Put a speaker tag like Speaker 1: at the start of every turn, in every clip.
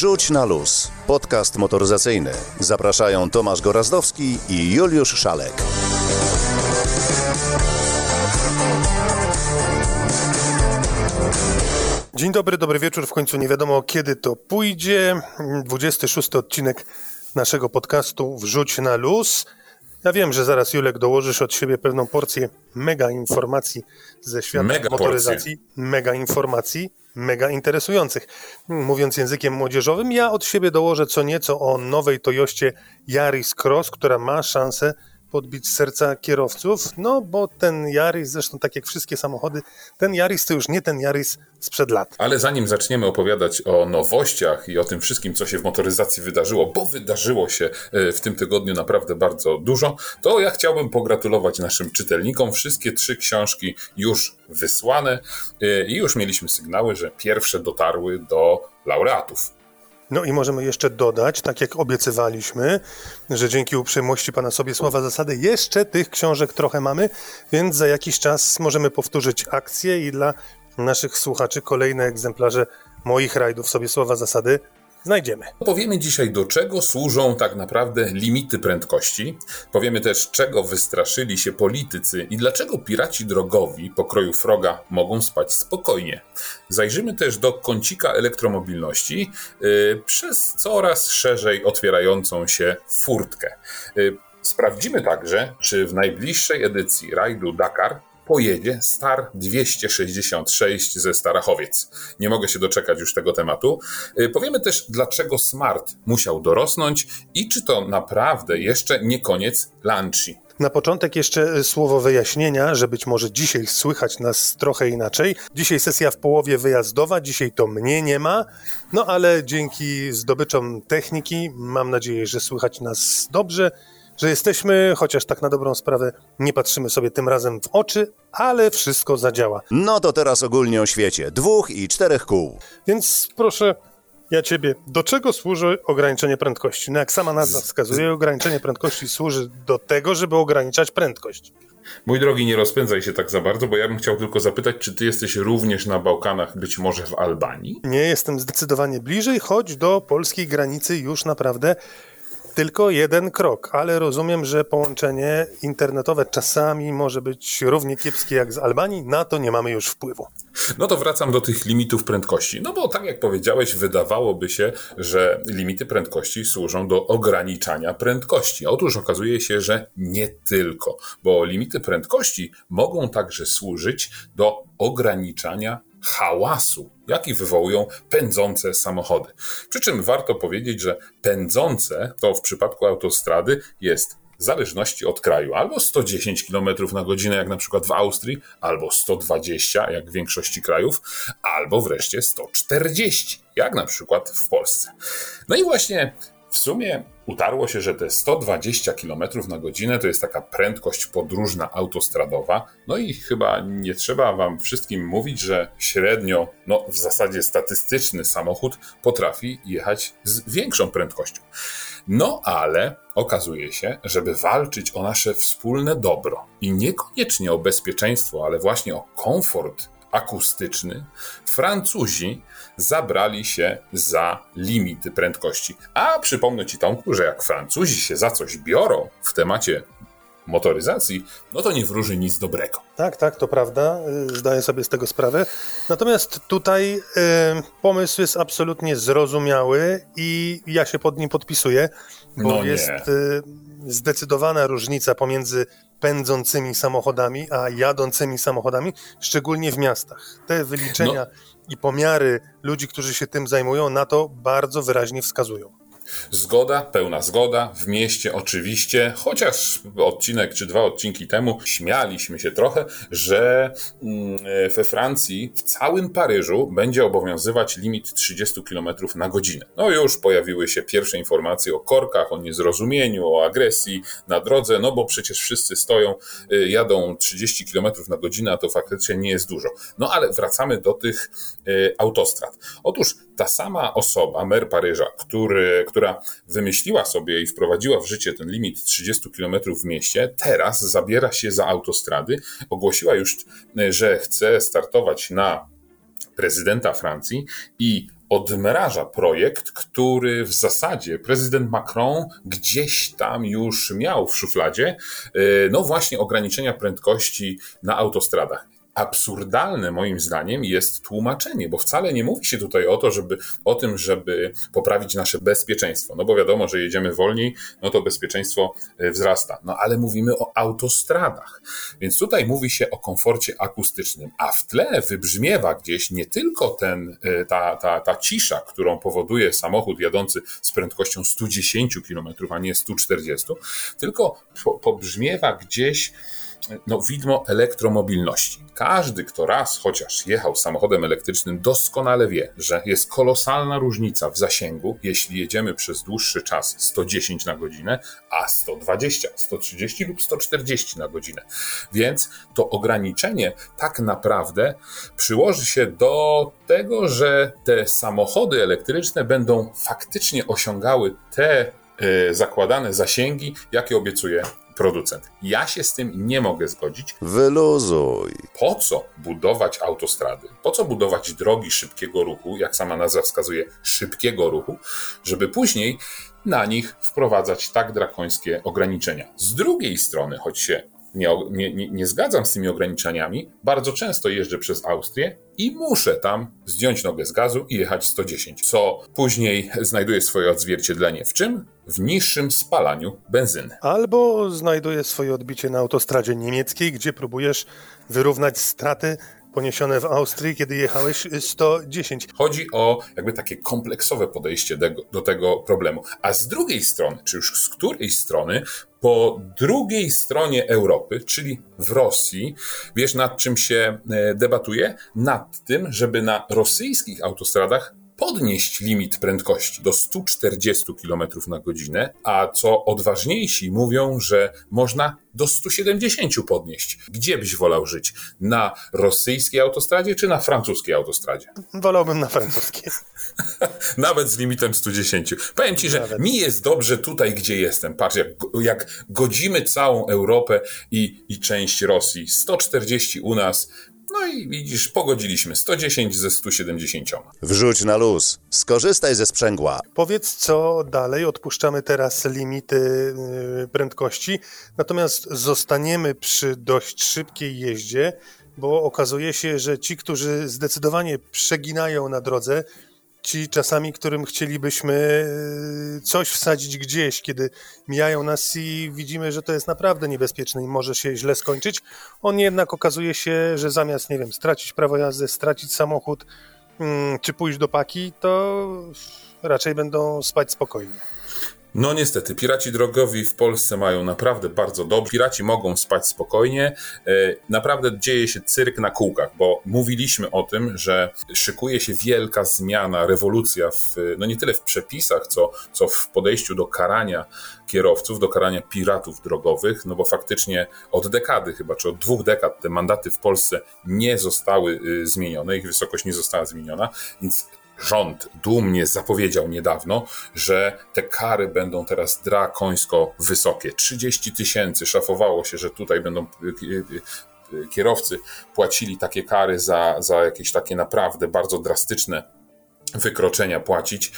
Speaker 1: Wrzuć na luz. Podcast motoryzacyjny. Zapraszają Tomasz Gorazdowski i Juliusz Szalek.
Speaker 2: Dzień dobry, dobry wieczór. W końcu nie wiadomo kiedy to pójdzie. 26 odcinek naszego podcastu Wrzuć na luz. Ja wiem, że zaraz Julek dołożysz od siebie pewną porcję mega informacji ze świata
Speaker 3: Mega
Speaker 2: motoryzacji. Mega informacji, mega interesujących. Mówiąc językiem młodzieżowym, ja od siebie dołożę co nieco o nowej Toyoście Yaris Cross, która ma szansę podbić serca kierowców, no bo ten Yaris, zresztą tak jak wszystkie samochody, ten Yaris to już nie ten Yaris sprzed lat.
Speaker 3: Ale zanim zaczniemy opowiadać o nowościach i o tym wszystkim, co się w motoryzacji wydarzyło, bo wydarzyło się e, w tym tygodniu naprawdę bardzo dużo, to ja chciałbym pogratulować naszym czytelnikom. Wszystkie trzy książki już wysłane e, i już mieliśmy sygnały, że pierwsze dotarły do laureatów.
Speaker 2: No i możemy jeszcze dodać, tak jak obiecywaliśmy, że dzięki uprzejmości pana sobie słowa zasady jeszcze tych książek trochę mamy, więc za jakiś czas możemy powtórzyć akcję i dla naszych słuchaczy kolejne egzemplarze moich rajdów sobie słowa zasady znajdziemy.
Speaker 3: Powiemy dzisiaj, do czego służą tak naprawdę limity prędkości. Powiemy też, czego wystraszyli się politycy i dlaczego piraci drogowi pokroju Froga mogą spać spokojnie. Zajrzymy też do kącika elektromobilności yy, przez coraz szerzej otwierającą się furtkę. Yy, sprawdzimy także, czy w najbliższej edycji rajdu Dakar pojedzie Star 266 ze Starachowiec. Nie mogę się doczekać już tego tematu. Y, powiemy też, dlaczego Smart musiał dorosnąć i czy to naprawdę jeszcze nie koniec Lanchi.
Speaker 2: Na początek jeszcze słowo wyjaśnienia, że być może dzisiaj słychać nas trochę inaczej. Dzisiaj sesja w połowie wyjazdowa, dzisiaj to mnie nie ma, no ale dzięki zdobyczom techniki mam nadzieję, że słychać nas dobrze że jesteśmy, chociaż tak na dobrą sprawę nie patrzymy sobie tym razem w oczy, ale wszystko zadziała.
Speaker 1: No to teraz ogólnie o świecie. Dwóch i czterech kół.
Speaker 2: Więc proszę ja ciebie, do czego służy ograniczenie prędkości? No jak sama nazwa wskazuje, ograniczenie prędkości służy do tego, żeby ograniczać prędkość.
Speaker 3: Mój drogi, nie rozpędzaj się tak za bardzo, bo ja bym chciał tylko zapytać, czy ty jesteś również na Bałkanach, być może w Albanii?
Speaker 2: Nie, jestem zdecydowanie bliżej, choć do polskiej granicy już naprawdę tylko jeden krok, ale rozumiem, że połączenie internetowe czasami może być równie kiepskie jak z Albanii. Na to nie mamy już wpływu.
Speaker 3: No to wracam do tych limitów prędkości. No bo tak jak powiedziałeś, wydawałoby się, że limity prędkości służą do ograniczania prędkości. Otóż okazuje się, że nie tylko, bo limity prędkości mogą także służyć do ograniczania hałasu, jaki wywołują pędzące samochody. Przy czym warto powiedzieć, że pędzące to w przypadku autostrady jest w zależności od kraju albo 110 km na godzinę, jak na przykład w Austrii, albo 120, jak w większości krajów, albo wreszcie 140, jak na przykład w Polsce. No i właśnie w sumie utarło się, że te 120 km na godzinę to jest taka prędkość podróżna autostradowa. No i chyba nie trzeba Wam wszystkim mówić, że średnio, no w zasadzie statystyczny samochód potrafi jechać z większą prędkością. No ale okazuje się, żeby walczyć o nasze wspólne dobro i niekoniecznie o bezpieczeństwo, ale właśnie o komfort akustyczny, Francuzi zabrali się za limity prędkości. A przypomnę Ci, Tomku, że jak Francuzi się za coś biorą w temacie motoryzacji, no to nie wróży nic dobrego.
Speaker 2: Tak, tak, to prawda, zdaję sobie z tego sprawę. Natomiast tutaj y, pomysł jest absolutnie zrozumiały i ja się pod nim podpisuję, bo
Speaker 3: No
Speaker 2: jest y, zdecydowana różnica pomiędzy pędzącymi samochodami a jadącymi samochodami, szczególnie w miastach. Te wyliczenia i pomiary ludzi, którzy się tym zajmują, na to bardzo wyraźnie wskazują.
Speaker 3: Zgoda, pełna zgoda, w mieście oczywiście, chociaż odcinek czy dwa odcinki temu śmialiśmy się trochę, że mm, we Francji, w całym Paryżu będzie obowiązywać limit 30 km na godzinę. No już pojawiły się pierwsze informacje o korkach, o niezrozumieniu, o agresji na drodze, no bo przecież wszyscy stoją, y, jadą 30 km na godzinę, a to faktycznie nie jest dużo. No ale wracamy do tych y, autostrad. Otóż ta sama osoba, mer Paryża, który, która wymyśliła sobie i wprowadziła w życie ten limit 30 km w mieście, teraz zabiera się za autostrady. Ogłosiła już, że chce startować na prezydenta Francji i odmraża projekt, który w zasadzie prezydent Macron gdzieś tam już miał w szufladzie, no właśnie ograniczenia prędkości na autostradach absurdalne moim zdaniem jest tłumaczenie, bo wcale nie mówi się tutaj o to, żeby o tym, żeby poprawić nasze bezpieczeństwo. No bo wiadomo, że jedziemy wolniej, no to bezpieczeństwo e, wzrasta. No ale mówimy o autostradach. Więc tutaj mówi się o komforcie akustycznym, a w tle wybrzmiewa gdzieś nie tylko ten, e, ta, ta, ta cisza, którą powoduje samochód jadący z prędkością 110 km, a nie 140, tylko pobrzmiewa gdzieś no, widmo elektromobilności. Każdy, kto raz chociaż jechał samochodem elektrycznym, doskonale wie, że jest kolosalna różnica w zasięgu, jeśli jedziemy przez dłuższy czas 110 na godzinę, a 120, 130 lub 140 na godzinę. Więc to ograniczenie tak naprawdę przyłoży się do tego, że te samochody elektryczne będą faktycznie osiągały te e, zakładane zasięgi, jakie obiecuje producent. Ja się z tym nie mogę zgodzić.
Speaker 1: Wyluzuj.
Speaker 3: Po co budować autostrady? Po co budować drogi szybkiego ruchu, jak sama nazwa wskazuje, szybkiego ruchu, żeby później na nich wprowadzać tak drakońskie ograniczenia. Z drugiej strony, choć się nie, nie, nie, zgadzam z tymi ograniczeniami, bardzo często jeżdżę przez Austrię i muszę tam zdjąć nogę z gazu i jechać 110, co później znajduje swoje odzwierciedlenie w czym? W niższym spalaniu benzyny.
Speaker 2: Albo znajduje swoje odbicie na autostradzie niemieckiej, gdzie próbujesz wyrównać straty poniesione w Austrii, kiedy jechałeś 110.
Speaker 3: Chodzi o jakby takie kompleksowe podejście do, do tego problemu. A z drugiej strony, czy już z której strony, po drugiej stronie Europy, czyli w Rosji, wiesz nad czym się e, debatuje? Nad tym, żeby na rosyjskich autostradach podnieść limit prędkości do 140 km na godzinę, a co odważniejsi mówią, że można do 170 podnieść. Gdzie byś wolał żyć? Na rosyjskiej autostradzie czy na francuskiej autostradzie?
Speaker 2: Wolałbym na francuskiej.
Speaker 3: Nawet z limitem 110. Powiem ci, że Nawet. mi jest dobrze tutaj, gdzie jestem. Patrz, jak, jak godzimy całą Europę i, i część Rosji. 140 u nas, no i widzisz, pogodziliśmy 110 ze 170.
Speaker 1: Wrzuć na luz, skorzystaj ze sprzęgła.
Speaker 2: Powiedz, co dalej? Odpuszczamy teraz limity y, prędkości, natomiast zostaniemy przy dość szybkiej jeździe, bo okazuje się, że ci, którzy zdecydowanie przeginają na drodze, ci czasami, którym chcielibyśmy e, coś wsadzić gdzieś, kiedy mijają nas i widzimy, że to jest naprawdę niebezpieczne i może się źle skończyć, on jednak okazuje się, że zamiast, nie wiem, stracić prawo jazdy, stracić samochód, mm, czy pójść do paki, to raczej będą spać spokojnie.
Speaker 3: No niestety, piraci drogowi w Polsce mają naprawdę bardzo dobrze. Piraci mogą spać spokojnie. E, naprawdę dzieje się cyrk na kółkach, bo mówiliśmy o tym, że szykuje się wielka zmiana, rewolucja w, no nie tyle w przepisach, co, co w podejściu do karania kierowców, do karania piratów drogowych, no bo faktycznie od dekady chyba, czy od dwóch dekad te mandaty w Polsce nie zostały y, zmienione, ich wysokość nie została zmieniona, więc rząd dumnie zapowiedział niedawno, że te kary będą teraz drakońsko wysokie. 30 tysięcy. Szafowało się, że tutaj będą y, y, y, kierowcy płacili takie kary za, za jakieś takie naprawdę bardzo drastyczne wykroczenia płacić.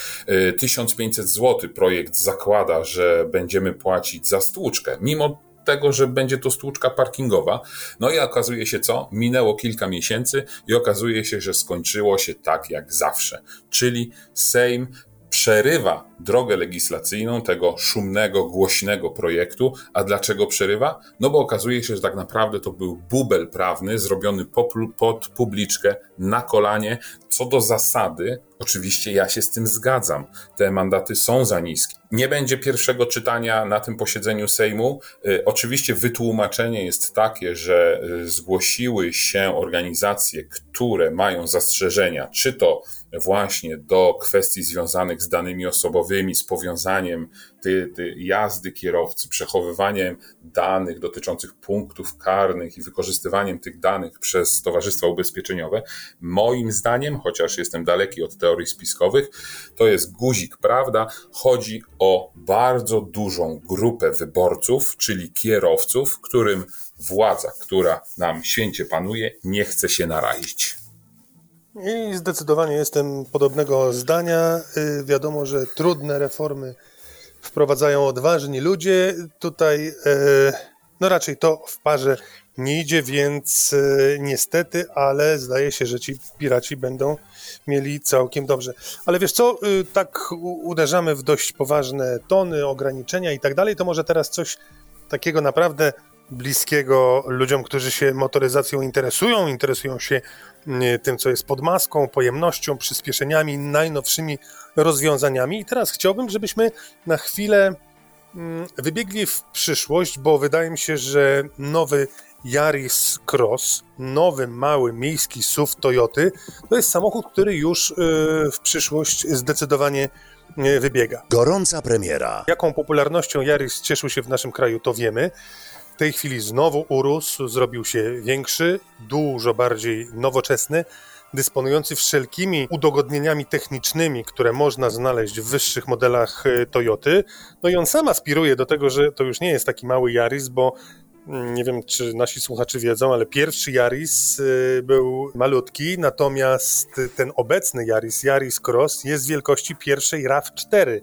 Speaker 3: 1500 zł projekt zakłada, że będziemy płacić za stłuczkę, mimo tego, że będzie to stłuczka parkingowa. No i okazuje się co? Minęło kilka miesięcy i okazuje się, że skończyło się tak jak zawsze. Czyli Sejm przerywa drogę legislacyjną tego szumnego, głośnego projektu. A dlaczego przerywa? No bo okazuje się, że tak naprawdę to był bubel prawny zrobiony pod publiczkę na kolanie. Co do zasady, oczywiście ja się z tym zgadzam. Te mandaty są za niskie. Nie będzie pierwszego czytania na tym posiedzeniu Sejmu. Y, oczywiście wytłumaczenie jest takie, że y, zgłosiły się organizacje, które mają zastrzeżenia, czy to właśnie do kwestii związanych z danymi osobowymi, z powiązaniem ty, ty, jazdy kierowcy, przechowywaniem danych dotyczących punktów karnych i wykorzystywaniem tych danych przez towarzystwa ubezpieczeniowe. Moim zdaniem, chociaż jestem daleki od teorii spiskowych, to jest guzik prawda. Chodzi o bardzo dużą grupę wyborców, czyli kierowców, którym władza, która nam święcie panuje, nie chce się narazić.
Speaker 2: I zdecydowanie jestem podobnego zdania. Y, wiadomo, że trudne reformy wprowadzają odważni ludzie. Tutaj y, no raczej to w parze nie idzie, więc y, niestety, ale zdaje się, że ci piraci będą mieli całkiem dobrze. Ale wiesz co, tak uderzamy w dość poważne tony, ograniczenia i tak dalej, to może teraz coś takiego naprawdę bliskiego ludziom, którzy się motoryzacją interesują, interesują się mm, tym, co jest pod maską, pojemnością, przyspieszeniami, najnowszymi rozwiązaniami. I teraz chciałbym, żebyśmy na chwilę mm, wybiegli w przyszłość, bo wydaje mi się, że nowy Yaris Cross, nowy mały miejski SUV Toyoty, to jest samochód, który już y, w przyszłość zdecydowanie y, wybiega.
Speaker 1: Gorąca premiera.
Speaker 2: Jaką popularnością Yaris cieszył się w naszym kraju, to wiemy. W tej chwili znowu urósł, zrobił się większy, dużo bardziej nowoczesny, dysponujący wszelkimi udogodnieniami technicznymi, które można znaleźć w wyższych modelach e, Toyoty. No i on sam aspiruje do tego, że to już nie jest taki mały Yaris, bo nie wiem, czy nasi słuchacze wiedzą, ale pierwszy Yaris e, był malutki, natomiast ten obecny Yaris, Yaris Cross, jest wielkości pierwszej RAV4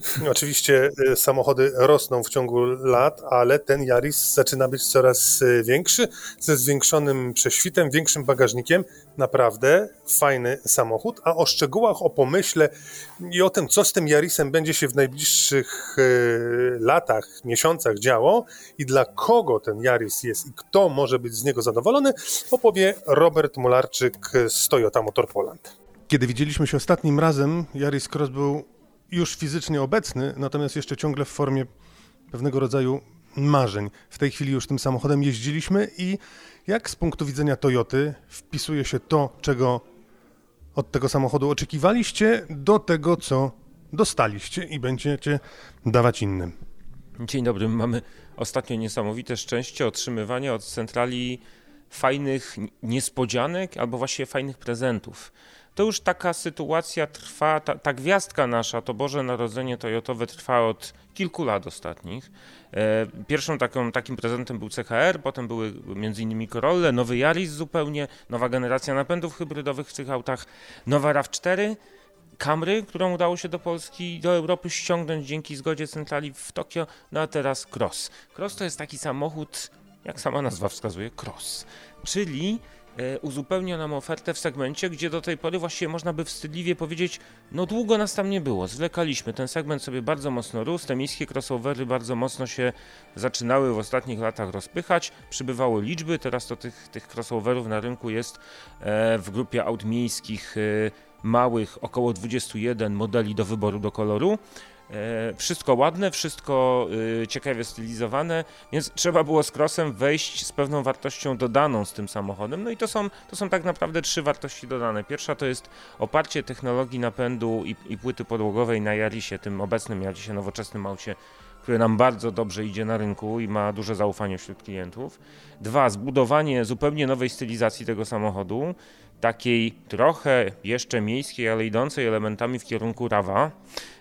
Speaker 2: Oczywiście y, samochody rosną w ciągu lat, ale ten Yaris zaczyna być coraz y, większy, ze zwiększonym prześwitem, większym bagażnikiem. Naprawdę fajny samochód. A o szczegółach, o pomyśle i o tym, co z tym Yarisem będzie się w najbliższych y, latach, miesiącach działo i dla kogo ten Yaris jest i kto może być z niego zadowolony, opowie Robert Mularczyk z Toyota Motor Poland. Kiedy widzieliśmy się ostatnim razem, Yaris Cross był już fizycznie obecny, natomiast jeszcze ciągle w formie pewnego rodzaju marzeń. W tej chwili już tym samochodem jeździliśmy i jak z punktu widzenia Toyoty wpisuje się to, czego od tego samochodu oczekiwaliście, do tego, co dostaliście i będziecie dawać innym.
Speaker 4: Dzień dobry. Mamy ostatnio niesamowite szczęście otrzymywania od centrali fajnych niespodzianek albo właściwie fajnych prezentów to już taka sytuacja trwa, ta, ta gwiazdka nasza, to Boże Narodzenie Toyotowe trwa od kilku lat ostatnich. E, pierwszą taką, takim prezentem był CHR, potem były m.in. Corolle, nowy Yaris zupełnie, nowa generacja napędów hybrydowych w tych autach, nowa RAV4, Camry, którą udało się do Polski, do Europy ściągnąć dzięki zgodzie centrali w Tokio, no a teraz Cross. Cross to jest taki samochód, jak sama nazwa wskazuje, Cross, czyli uzupełnia nam ofertę w segmencie, gdzie do tej pory właściwie można by wstydliwie powiedzieć, no długo nas tam nie było, zwlekaliśmy. Ten segment sobie bardzo mocno rósł, te miejskie crossovery bardzo mocno się zaczynały w ostatnich latach rozpychać, przybywały liczby, teraz to tych, tych crossoverów na rynku jest e, w grupie aut miejskich e, małych około 21 modeli do wyboru do koloru. E, wszystko ładne, wszystko e, ciekawie stylizowane, więc trzeba było z Crossem wejść z pewną wartością dodaną z tym samochodem. No i to są, to są tak naprawdę trzy wartości dodane. Pierwsza to jest oparcie technologii napędu i, i płyty podłogowej na Jarisie, tym obecnym Jarisie, nowoczesnym aucie, które nam bardzo dobrze idzie na rynku i ma duże zaufanie wśród klientów. Dwa, zbudowanie zupełnie nowej stylizacji tego samochodu, takiej trochę jeszcze miejskiej, ale idącej elementami w kierunku rawa.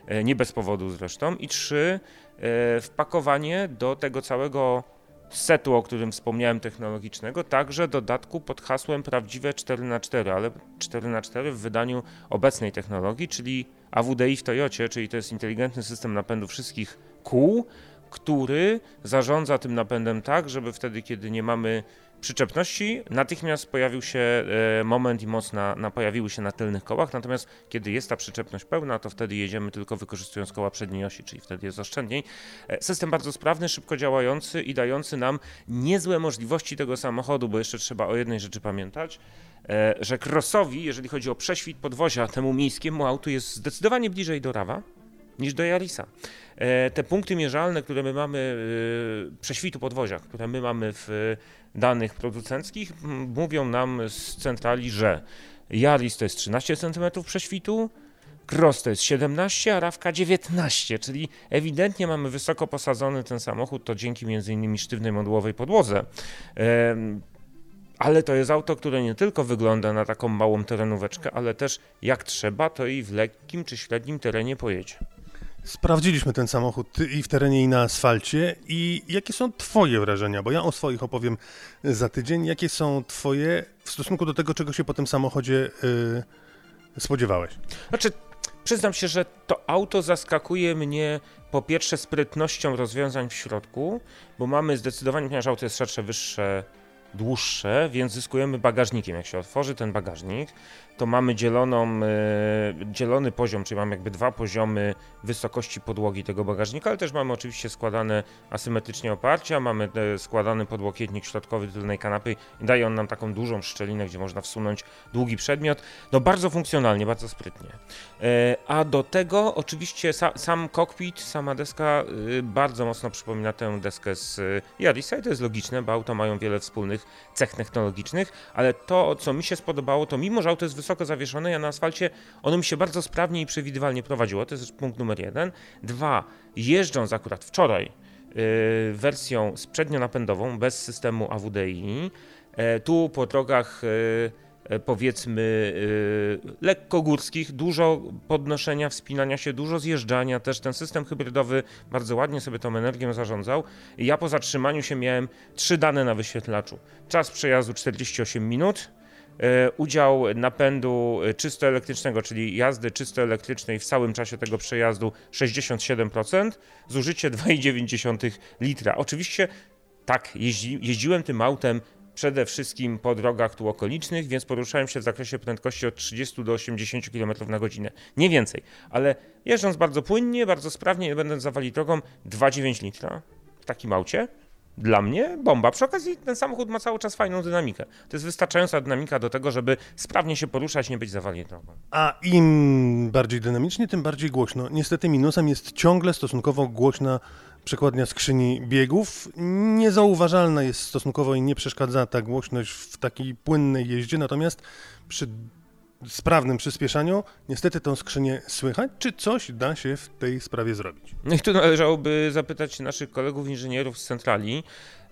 Speaker 4: E, nie bez powodu zresztą. I trzy, e, wpakowanie do tego całego setu, o którym wspomniałem, technologicznego, także dodatku pod hasłem prawdziwe 4x4, ale 4x4 w wydaniu obecnej technologii, czyli AWDI w Toyocie, czyli to jest inteligentny system napędu wszystkich kół, który zarządza tym napędem tak, żeby wtedy, kiedy nie mamy przyczepności natychmiast pojawił się e, moment i moc na, na, pojawiły się na tylnych kołach, natomiast kiedy jest ta przyczepność pełna, to wtedy jedziemy tylko wykorzystując koła przedniej osi, czyli wtedy jest oszczędniej. E, system bardzo sprawny, szybko działający i dający nam niezłe możliwości tego samochodu, bo jeszcze trzeba o jednej rzeczy pamiętać, e, że crossowi, jeżeli chodzi o prześwit podwozia temu miejskiemu autu, jest zdecydowanie bliżej do Rawa niż do Jarisa. Te punkty mierzalne, które my mamy, prześwitu podwozia, które my mamy w danych producenckich mówią nam z centrali, że Yaris to jest 13 cm prześwitu, Cross to jest 17, a Rawka 19, czyli ewidentnie mamy wysoko posadzony ten samochód, to dzięki m.in. sztywnej modułowej podłodze. Ale to jest auto, które nie tylko wygląda na taką małą terenóweczkę, ale też jak trzeba, to i w lekkim czy średnim terenie pojedzie.
Speaker 2: Sprawdziliśmy ten samochód i w terenie, i na asfalcie. I jakie są Twoje wrażenia? Bo ja o swoich opowiem za tydzień. Jakie są Twoje w stosunku do tego, czego się po tym samochodzie yy, spodziewałeś?
Speaker 4: Znaczy, przyznam się, że to auto zaskakuje mnie po pierwsze sprytnością rozwiązań w środku, bo mamy zdecydowanie, ponieważ auto jest szersze, wyższe, dłuższe, więc zyskujemy bagażnikiem. Jak się otworzy ten bagażnik, to mamy dzieloną, e, dzielony poziom, czyli mamy jakby dwa poziomy wysokości podłogi tego bagażnika, ale też mamy oczywiście składane asymetrycznie oparcia, mamy e, składany podłokietnik środkowy tylnej kanapy i daje on nam taką dużą szczelinę, gdzie można wsunąć długi przedmiot. No bardzo funkcjonalnie, bardzo sprytnie. E, a do tego oczywiście sa, sam kokpit, sama deska bardzo mocno przypomina tę deskę z Yarisa i to jest logiczne, bo auto mają wiele wspólnych cech technologicznych, ale to, co mi się spodobało, to mimo, że auto jest wysoko zawieszone, ja na asfalcie ono mi się bardzo sprawnie i przewidywalnie prowadziło, to jest punkt numer jeden. Dwa, jeżdżąc akurat wczoraj yy, wersją sprzednio-napędową, bez systemu AWDI, yy, tu po drogach yy, powiedzmy yy, lekko górskich, dużo podnoszenia, wspinania się, dużo zjeżdżania, też ten system hybrydowy bardzo ładnie sobie tą energią zarządzał. Ja po zatrzymaniu się miałem trzy dane na wyświetlaczu. Czas przejazdu 48 minut, E, udział napędu e, czysto elektrycznego, czyli jazdy czysto elektrycznej w całym czasie tego przejazdu 67%, zużycie 2,9 litra. Oczywiście tak, jeździ, jeździłem tym autem przede wszystkim po drogach tu okolicznych, więc poruszałem się w zakresie prędkości od 30 do 80 km na godzinę. Nie więcej, ale jeżdżąc bardzo płynnie, bardzo sprawnie, nie będąc zawali drogą, 2,9 litra w takim aucie dla mnie bomba. Przy okazji ten samochód ma cały czas fajną dynamikę. To jest wystarczająca dynamika do tego, żeby sprawnie się poruszać, nie być zawalnie drogą.
Speaker 2: A im bardziej dynamicznie, tym bardziej głośno. Niestety minusem jest ciągle stosunkowo głośna przekładnia skrzyni biegów. Niezauważalna jest stosunkowo i nie przeszkadza ta głośność w takiej płynnej jeździe, natomiast przy sprawnym przyspieszaniu. Niestety tą skrzynię słychać. Czy coś da się w tej sprawie zrobić?
Speaker 4: No i tu należałoby zapytać naszych kolegów inżynierów z centrali.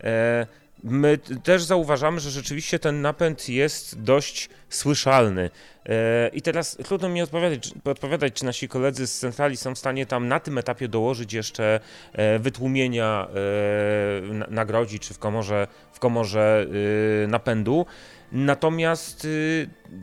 Speaker 4: E, my też zauważamy, że rzeczywiście ten napęd jest dość słyszalny. E, I teraz trudno mi odpowiadać, odpowiadać, czy nasi koledzy z centrali są w stanie tam na tym etapie dołożyć jeszcze e, wytłumienia nagrodzi, czy w komorze, w komorze napędu. Natomiast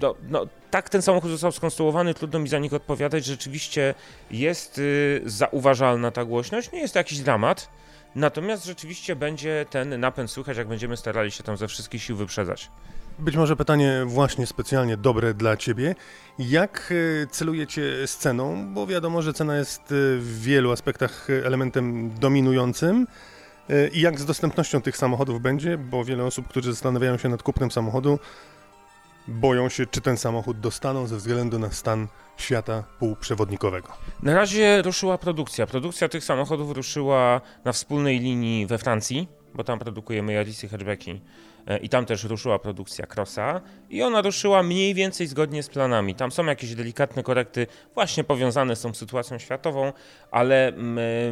Speaker 4: no, no, tak ten samochód został skonstruowany, trudno mi za nich odpowiadać. Rzeczywiście jest zauważalna ta głośność, nie jest to jakiś dramat. Natomiast rzeczywiście będzie ten napęd słychać, jak będziemy starali się tam ze wszystkich sił wyprzedzać.
Speaker 2: Być może pytanie właśnie specjalnie dobre dla Ciebie. Jak y, celujecie z ceną? Bo wiadomo, że cena jest y, w wielu aspektach elementem dominującym. I jak z dostępnością tych samochodów będzie? Bo wiele osób, którzy zastanawiają się nad kupnem samochodu, boją się, czy ten samochód dostaną ze względu na stan świata półprzewodnikowego.
Speaker 4: Na razie ruszyła produkcja. Produkcja tych samochodów ruszyła na wspólnej linii we Francji, bo tam produkujemy Yarisy hatchbacki i tam też ruszyła produkcja Crossa i ona ruszyła mniej więcej zgodnie z planami. Tam są jakieś delikatne korekty właśnie powiązane z tą sytuacją światową, ale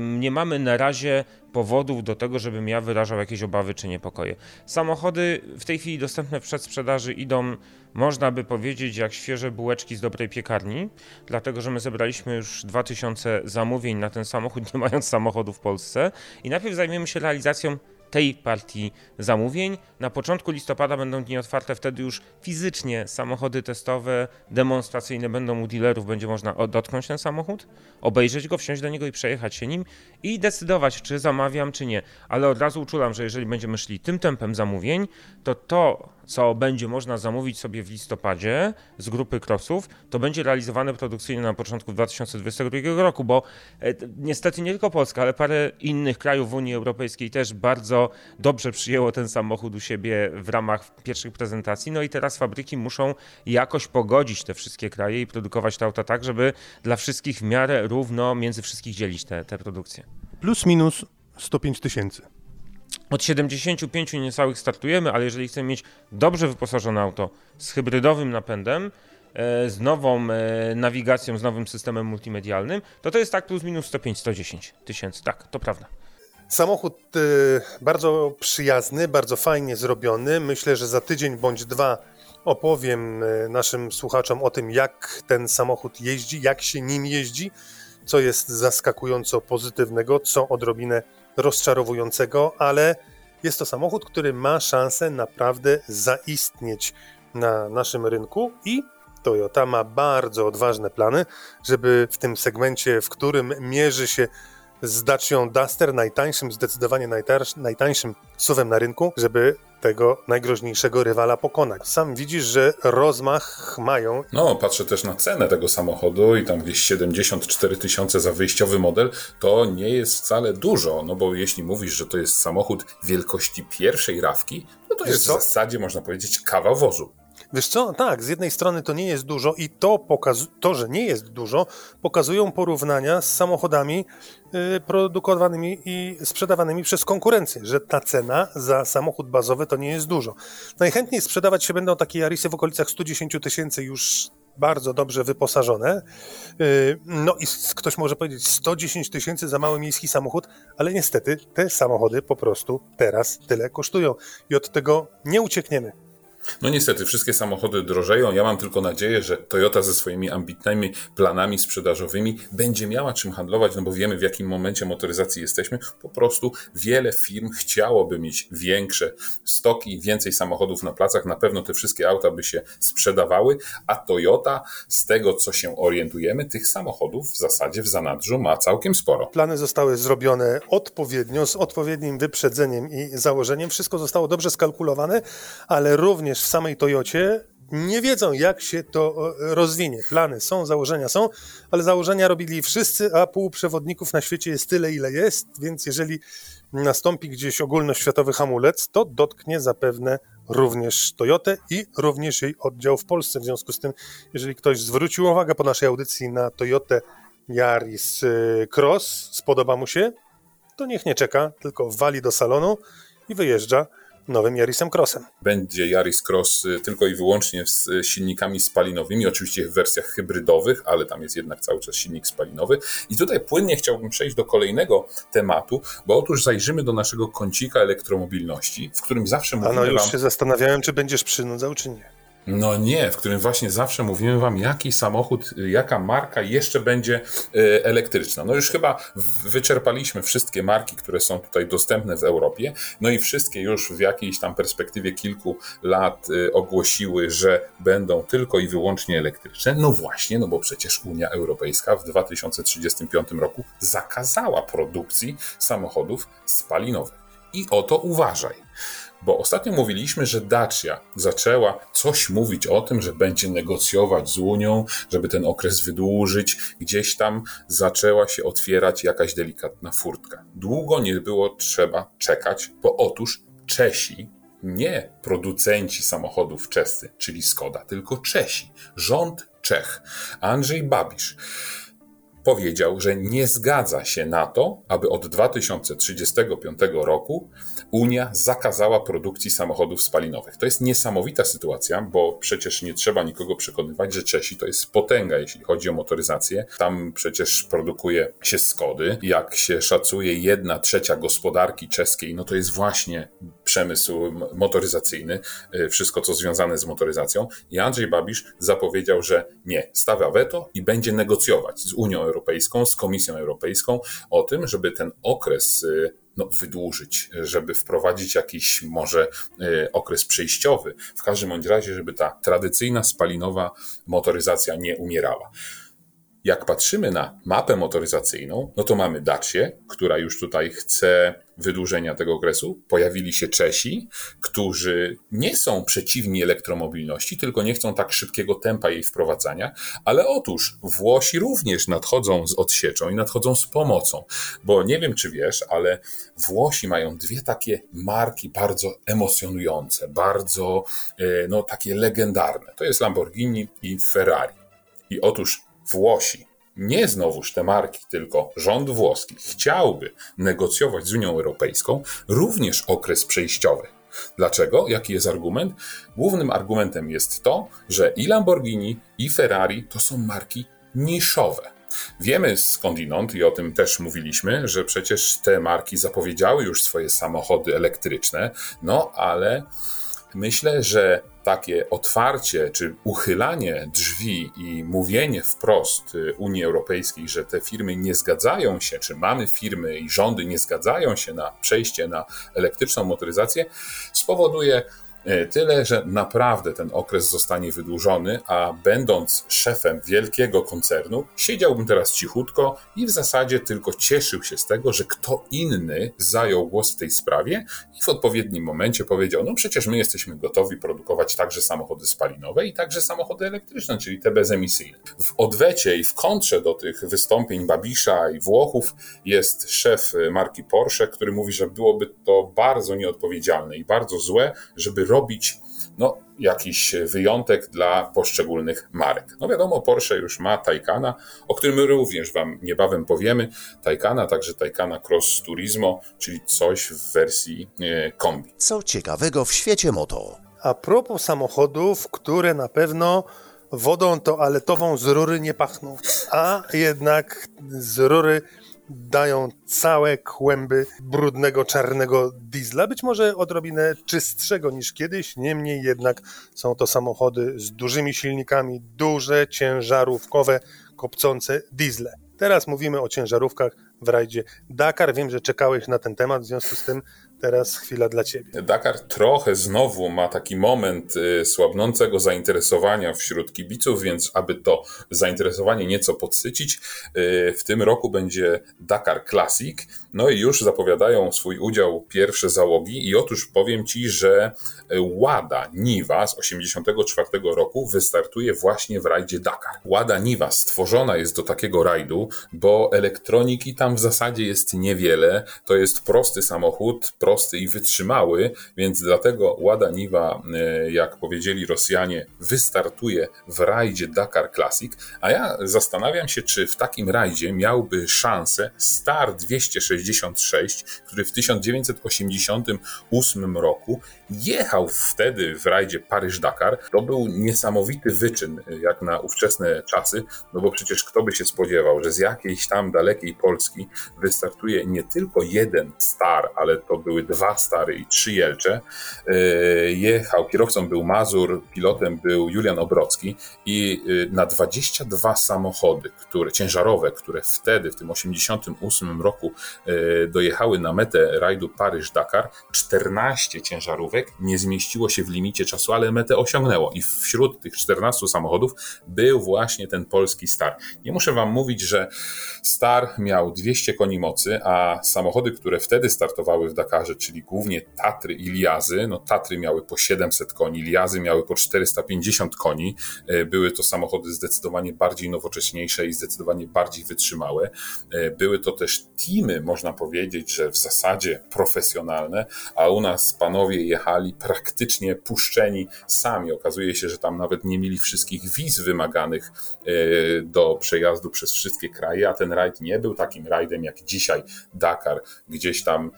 Speaker 4: nie mamy na razie powodów do tego, żebym ja wyrażał jakieś obawy czy niepokoje. Samochody w tej chwili dostępne w przedsprzedaży idą, można by powiedzieć, jak świeże bułeczki z dobrej piekarni, dlatego że my zebraliśmy już 2000 zamówień na ten samochód, nie mając samochodu w Polsce i najpierw zajmiemy się realizacją tej partii zamówień. Na początku listopada będą dni otwarte, wtedy już fizycznie samochody testowe, demonstracyjne będą u dealerów, będzie można dotknąć ten samochód, obejrzeć go, wsiąść do niego i przejechać się nim i decydować, czy zamawiam, czy nie. Ale od razu uczulam, że jeżeli będziemy szli tym tempem zamówień, to to, co będzie można zamówić sobie w listopadzie z grupy crossów, to będzie realizowane produkcyjnie na początku 2022 roku, bo e, niestety nie tylko Polska, ale parę innych krajów w Unii Europejskiej też bardzo dobrze przyjęło ten samochód u siebie w ramach pierwszych prezentacji. No i teraz fabryki muszą jakoś pogodzić te wszystkie kraje i produkować te auta tak, żeby dla wszystkich w miarę równo między wszystkich dzielić te, te produkcje.
Speaker 2: Plus minus 105 tysięcy.
Speaker 4: Od 75 niecałych startujemy, ale jeżeli chcemy mieć dobrze wyposażone auto z hybrydowym napędem, e, z nową e, nawigacją, z nowym systemem multimedialnym, to to jest tak plus minus 105-110 tysięcy. Tak, to prawda.
Speaker 2: Samochód e, bardzo przyjazny, bardzo fajnie zrobiony. Myślę, że za tydzień bądź dwa opowiem naszym słuchaczom o tym, jak ten samochód jeździ, jak się nim jeździ co jest zaskakująco pozytywnego, co odrobinę rozczarowującego, ale jest to samochód, który ma szansę naprawdę zaistnieć na naszym rynku i Toyota ma bardzo odważne plany, żeby w tym segmencie, w którym mierzy się z Dacia Duster, najtańszym, zdecydowanie najtańszym suwem na rynku, żeby tego najgroźniejszego rywala pokonać. Sam widzisz, że rozmach mają.
Speaker 3: No, patrzę też na cenę tego samochodu i tam gdzieś 74 tysiące za wyjściowy model, to nie jest wcale dużo, no bo jeśli mówisz, że to jest samochód wielkości pierwszej rawki, no to Wiesz jest co? w zasadzie, można powiedzieć, kawa wozu.
Speaker 2: Wiesz co, tak, z jednej strony to nie jest dużo i to, to że nie jest dużo, pokazują porównania z samochodami y, produkowanymi i sprzedawanymi przez konkurencję, że ta cena za samochód bazowy to nie jest dużo. Najchętniej sprzedawać się będą takie Yarisy w okolicach 110 tysięcy już bardzo dobrze wyposażone. Y, no i ktoś może powiedzieć 110 tysięcy za mały miejski samochód, ale niestety te samochody po prostu teraz tyle kosztują i od tego nie uciekniemy.
Speaker 3: No niestety, wszystkie samochody drożeją. Ja mam tylko nadzieję, że Toyota ze swoimi ambitnymi planami sprzedażowymi będzie miała czym handlować, no bo wiemy w jakim momencie motoryzacji jesteśmy. Po prostu wiele firm chciałoby mieć większe stoki, więcej samochodów na placach. Na pewno te wszystkie auta by się sprzedawały, a Toyota, z tego co się orientujemy, tych samochodów w zasadzie w zanadrzu ma całkiem sporo.
Speaker 2: Plany zostały zrobione odpowiednio, z odpowiednim wyprzedzeniem i założeniem. Wszystko zostało dobrze skalkulowane, ale również również w samej Toyocie nie wiedzą, jak się to e, rozwinie. Plany są, założenia są, ale założenia robili wszyscy, a półprzewodników na świecie jest tyle, ile jest, więc jeżeli nastąpi gdzieś ogólnoświatowy hamulec, to dotknie zapewne również Toyotę i również jej oddział w Polsce. W związku z tym, jeżeli ktoś zwrócił uwagę po naszej audycji na Toyotę Yaris e, Cross, spodoba mu się, to niech nie czeka, tylko wali do salonu i wyjeżdża nowym Yarisem Crossem.
Speaker 3: Będzie Yaris Cross y, tylko i wyłącznie z y, silnikami spalinowymi, oczywiście w wersjach hybrydowych, ale tam jest jednak cały czas silnik spalinowy. I tutaj płynnie chciałbym przejść do kolejnego tematu, bo otóż zajrzymy do naszego kącika elektromobilności, w którym zawsze mówimy
Speaker 2: A no już
Speaker 3: wam...
Speaker 2: się zastanawiałem, czy będziesz przynudzał, czy nie.
Speaker 3: No nie, w którym właśnie zawsze mówimy wam, jaki samochód, jaka marka jeszcze będzie e, elektryczna. No już chyba wyczerpaliśmy wszystkie marki, które są tutaj dostępne w Europie, no i wszystkie już w jakiejś tam perspektywie kilku lat e, ogłosiły, że będą tylko i wyłącznie elektryczne. No właśnie, no bo przecież Unia Europejska w 2035 roku zakazała produkcji samochodów spalinowych. I oto uważaj. Bo ostatnio mówiliśmy, że Dacia zaczęła coś mówić o tym, że będzie negocjować z Unią, żeby ten okres wydłużyć. Gdzieś tam zaczęła się otwierać jakaś delikatna furtka. Długo nie było trzeba czekać, bo otóż Czesi, nie producenci samochodów czescy, czyli Skoda, tylko Czesi, rząd Czech, Andrzej Babisz powiedział, że nie zgadza się na to, aby od 2035 roku Unia zakazała produkcji samochodów spalinowych. To jest niesamowita sytuacja, bo przecież nie trzeba nikogo przekonywać, że Czesi to jest potęga, jeśli chodzi o motoryzację. Tam przecież produkuje się Skody. Jak się szacuje, jedna trzecia gospodarki czeskiej, no to jest właśnie przemysł motoryzacyjny, y, wszystko co związane z motoryzacją. I Andrzej Babisz zapowiedział, że nie, stawia weto i będzie negocjować z Unią Europejską, z Komisją Europejską o tym, żeby ten okres y, no, wydłużyć, żeby wprowadzić jakiś może y, okres przejściowy. W każdym bądź razie, żeby ta tradycyjna spalinowa motoryzacja nie umierała. Jak patrzymy na mapę motoryzacyjną, no to mamy Dacię, która już tutaj chce wydłużenia tego okresu. Pojawili się Czesi, którzy nie są przeciwni elektromobilności, tylko nie chcą tak szybkiego tempa jej wprowadzania, ale otóż Włosi również nadchodzą z odsieczą i nadchodzą z pomocą, bo nie wiem czy wiesz, ale Włosi mają dwie takie marki bardzo emocjonujące, bardzo e, no, takie legendarne. To jest Lamborghini i Ferrari. I otóż Włosi, nie znowuż te marki, tylko rząd włoski chciałby negocjować z Unią Europejską również okres przejściowy. Dlaczego? Jaki jest argument? Głównym argumentem jest to, że i Lamborghini, i Ferrari to są marki niszowe. Wiemy skądinąd, i o tym też mówiliśmy, że przecież te marki zapowiedziały już swoje samochody elektryczne, no ale myślę, że takie otwarcie czy uchylanie drzwi i mówienie wprost y, Unii Europejskiej, że te firmy nie zgadzają się, czy mamy firmy i rządy nie zgadzają się na przejście na elektryczną motoryzację, spowoduje tyle, że naprawdę ten okres zostanie wydłużony, a będąc szefem wielkiego koncernu, siedziałbym teraz cichutko i w zasadzie tylko cieszył się z tego, że kto inny zajął głos w tej sprawie i w odpowiednim momencie powiedział: No przecież my jesteśmy gotowi produkować także samochody spalinowe i także samochody elektryczne, czyli te bezemisyjne. W odwecie i w kontrze do tych wystąpień Babisza i Włochów jest szef marki Porsche, który mówi, że byłoby to bardzo nieodpowiedzialne i bardzo złe, żeby robić no, jakiś wyjątek dla poszczególnych marek. No wiadomo, Porsche już ma Taycana, o którym również Wam niebawem powiemy. Taycana, także Taycana Cross Turismo, czyli coś w wersji e, kombi.
Speaker 1: Co ciekawego w świecie moto?
Speaker 2: A propos samochodów, które na pewno wodą toaletową z rury nie pachną, a jednak z rury dają całe kłęby brudnego, czarnego diesla, być może odrobinę czystszego niż kiedyś, niemniej jednak są to samochody z dużymi silnikami, duże, ciężarówkowe, kopcące diesle. Teraz mówimy o ciężarówkach w rajdzie Dakar. Wiem, że czekałeś na ten temat, w związku z tym teraz chwila dla Ciebie.
Speaker 3: Dakar trochę znowu ma taki moment y, słabnącego zainteresowania wśród kibiców, więc aby to zainteresowanie nieco podsycić, y, w tym roku będzie Dakar Classic. No i już zapowiadają swój udział pierwsze załogi i otóż powiem Ci, że Łada Niwa z 1984 roku wystartuje właśnie w rajdzie Dakar. Łada Niwa stworzona jest do takiego rajdu, bo elektroniki tam w zasadzie jest niewiele. To jest prosty samochód, prosty i wytrzymały, więc dlatego Łada Niwa, e, jak powiedzieli Rosjanie, wystartuje w rajdzie Dakar Classic, a ja zastanawiam się, czy w takim rajdzie miałby szansę Star 266, który w 1988 roku jechał wtedy w rajdzie Paryż-Dakar. To był niesamowity wyczyn, jak na ówczesne czasy, no bo przecież kto by się spodziewał, że z jakiejś tam dalekiej Polski wystartuje nie tylko jeden Star, ale to były dwa Stary i trzy Jelcze. E, jechał, kierowcą był Mazur, pilotem był Julian Obrocki i e, na 22 samochody, które ciężarowe, które wtedy, w tym 88 roku e, dojechały na metę rajdu Paryż-Dakar, 14 nie zmieściło się w limicie czasu, ale metę osiągnęło i wśród tych 14 samochodów był właśnie ten polski Star. Nie muszę wam mówić, że Star miał 200 koni mocy, a samochody, które wtedy startowały w Dakarze, czyli głównie Tatry i Liazy, no Tatry miały po 700 koni, Liazy miały po 450 koni. E, były to samochody zdecydowanie bardziej nowocześniejsze i zdecydowanie bardziej wytrzymałe. E, były to też teamy, można powiedzieć, że w zasadzie profesjonalne, a u nas panowie jechali praktycznie puszczeni sami. Okazuje się, że tam nawet nie mieli wszystkich wiz wymaganych e, do przejazdu przez wszystkie kraje, a ten rajd nie był takim rajdem jak dzisiaj Dakar, gdzieś tam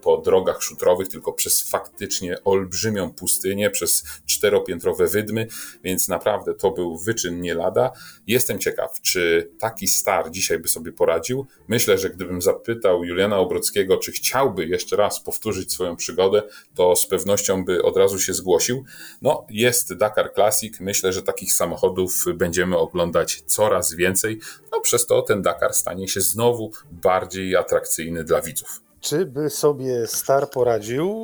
Speaker 3: po drogach szutrowych, tylko przez faktycznie olbrzymią pustynię, przez czteropiętrowe wydmy, więc naprawdę to był wyczyn nie lada. Jestem ciekaw, czy taki star dzisiaj by sobie poradził. Myślę, że gdybym zapytał Juliana Obrockiego, czy chciałby jeszcze raz powtórzyć swoją przygodę, to z pewnością by od razu się zgłosił. No, jest Dakar Classic. Myślę, że takich samochodów będziemy oglądać coraz więcej. No, przez to ten Dakar stanie się znowu bardziej atrakcyjny dla widzów.
Speaker 2: Czy by sobie Star poradził?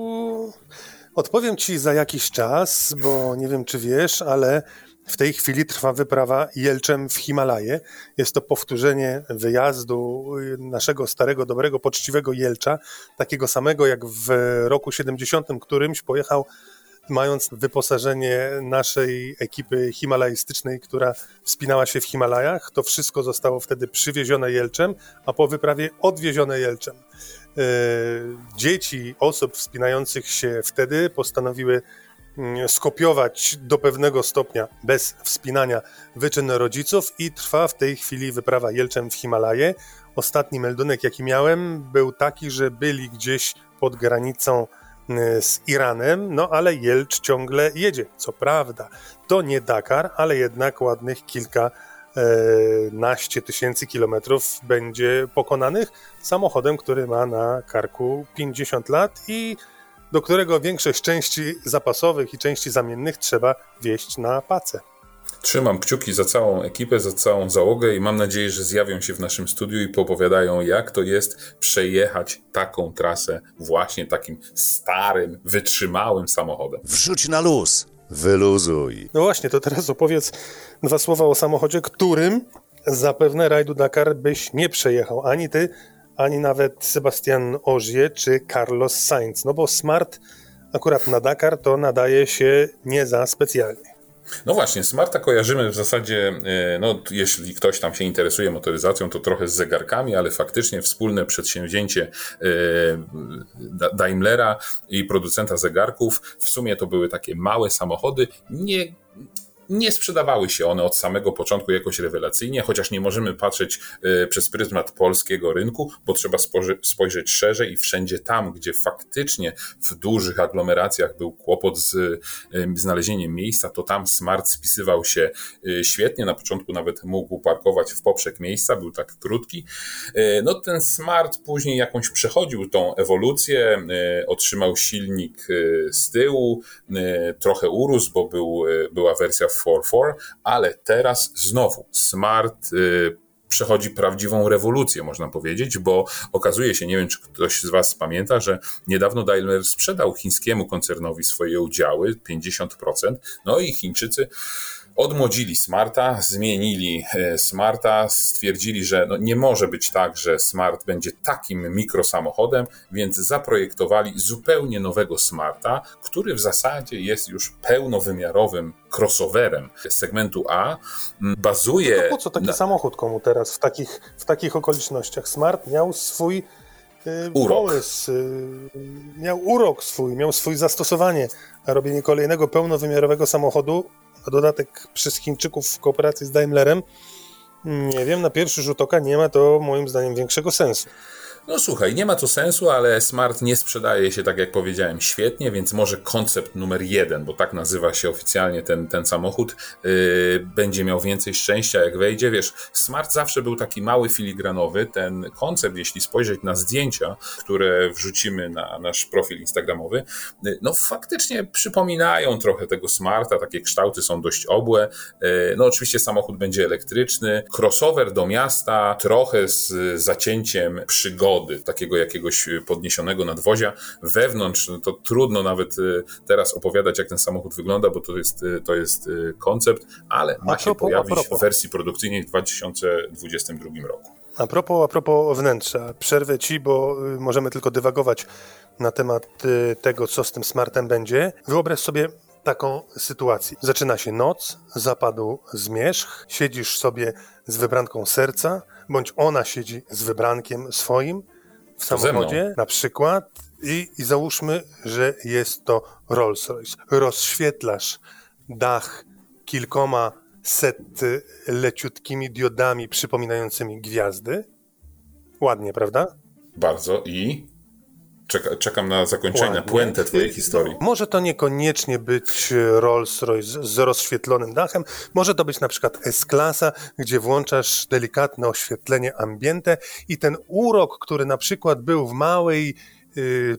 Speaker 2: Odpowiem ci za jakiś czas, bo nie wiem, czy wiesz, ale w tej chwili trwa wyprawa Jelczem w Himalaje. Jest to powtórzenie wyjazdu naszego starego, dobrego, poczciwego Jelcza, takiego samego jak w roku 70 którymś pojechał mając wyposażenie naszej ekipy himalajstycznej, która wspinała się w Himalajach. To wszystko zostało wtedy przywiezione Jelczem, a po wyprawie odwiezione Jelczem. E, dzieci osób wspinających się wtedy postanowiły Mm, skopiować do pewnego stopnia bez wspinania wyczyn rodziców i trwa w tej chwili wyprawa Jelczem w Himalaje. Ostatni meldunek, jaki miałem, był taki, że byli gdzieś pod granicą mm, z Iranem, no ale Jelcz ciągle jedzie. Co prawda, to nie Dakar, ale jednak ładnych kilka naście tysięcy kilometrów będzie pokonanych samochodem, który ma na karku 50 lat i do którego większość części zapasowych i części zamiennych trzeba wieść na pacę.
Speaker 3: Trzymam kciuki za całą ekipę, za całą załogę i mam nadzieję, że zjawią się w naszym studiu i popowiadają, jak to jest przejechać taką trasę właśnie takim starym, wytrzymałym samochodem.
Speaker 1: Wrzuć na luz, wyluzuj.
Speaker 2: No właśnie, to teraz opowiedz dwa słowa o samochodzie, którym zapewne rajdu Dakar byś nie przejechał. Ani ty, ani nawet Sebastian Ogier czy Carlos Sainz. No bo Smart akurat na Dakar to nadaje się nie za specjalnie.
Speaker 3: No właśnie, Smarta kojarzymy w zasadzie, e, no jeśli ktoś tam się interesuje motoryzacją, to trochę z zegarkami, ale faktycznie wspólne przedsięwzięcie e, Daimlera i producenta zegarków, w sumie to były takie małe samochody, nie nie sprzedawały się one od samego początku jakoś rewelacyjnie, chociaż nie możemy patrzeć e, przez pryzmat polskiego rynku, bo trzeba spojrzeć szerzej i wszędzie tam, gdzie faktycznie w dużych aglomeracjach był kłopot z znalezieniem miejsca, to tam Smart spisywał się e, świetnie. Na początku nawet mógł parkować w poprzek miejsca, był tak krótki. No ten Smart później jakąś przechodził tą ewolucję, otrzymał silnik z tyłu, trochę urósł, bo był, była wersja 4.4, ale teraz znowu smart y, przechodzi prawdziwą rewolucję, można powiedzieć, bo okazuje się, nie wiem czy ktoś z Was pamięta, że niedawno Daimler sprzedał chińskiemu koncernowi swoje udziały, 50%, no i Chińczycy odmłodzili Smarta, zmienili e, Smarta, stwierdzili, że no nie może być tak, że Smart będzie takim mikrosamochodem, więc zaprojektowali zupełnie nowego Smarta, który w zasadzie jest już pełnowymiarowym crossoverem segmentu A. Bazuje.
Speaker 2: No po co taki na... samochód komu teraz w takich, w takich okolicznościach? Smart miał swój e,
Speaker 3: urok.
Speaker 2: Pomysł, e, miał urok swój, miał swój zastosowanie, a robienie kolejnego pełnowymiarowego samochodu a dodatek przez Chińczyków w kooperacji z Daimlerem, nie wiem, na pierwszy rzut oka nie ma to moim zdaniem większego sensu.
Speaker 3: No słuchaj, nie ma to sensu, ale Smart nie sprzedaje się, tak jak powiedziałem, świetnie, więc może koncept numer jeden, bo tak nazywa się oficjalnie ten, ten samochód, yy, będzie miał więcej szczęścia, jak wejdzie. Wiesz, Smart zawsze był taki mały, filigranowy. Ten koncept, jeśli spojrzeć na zdjęcia, które wrzucimy na nasz profil instagramowy, yy, no faktycznie przypominają trochę tego Smarta, takie kształty są dość obłe. Yy, no oczywiście samochód będzie elektryczny, crossover do miasta, trochę z zacięciem przygody, wody, takiego jakiegoś podniesionego nadwozia. Wewnątrz no to trudno nawet y, teraz opowiadać, jak ten samochód wygląda, bo to jest, y, to jest y, koncept, ale ma się pojawić w wersji produkcyjnej w 2022 roku.
Speaker 2: A propos, a propos wnętrza, przerwę ci, bo możemy tylko dywagować na temat tego, co z tym smartem będzie. Wyobraź sobie taką sytuację. Zaczyna się noc, zapadł zmierzch, siedzisz sobie z wybranką serca, bądź ona siedzi z wybrankiem swoim w samochodzie na przykład i, i załóżmy, że jest to Rolls Royce. Rozświetlasz dach kilkoma set leciutkimi diodami przypominającymi gwiazdy. Ładnie, prawda?
Speaker 3: Bardzo i Czeka, czekam na zakończenie, na puentę twojej historii.
Speaker 2: Może to niekoniecznie być Rolls-Royce z rozświetlonym dachem, może to być na przykład S-klasa, gdzie włączasz delikatne oświetlenie ambiente i ten urok, który na przykład był w małej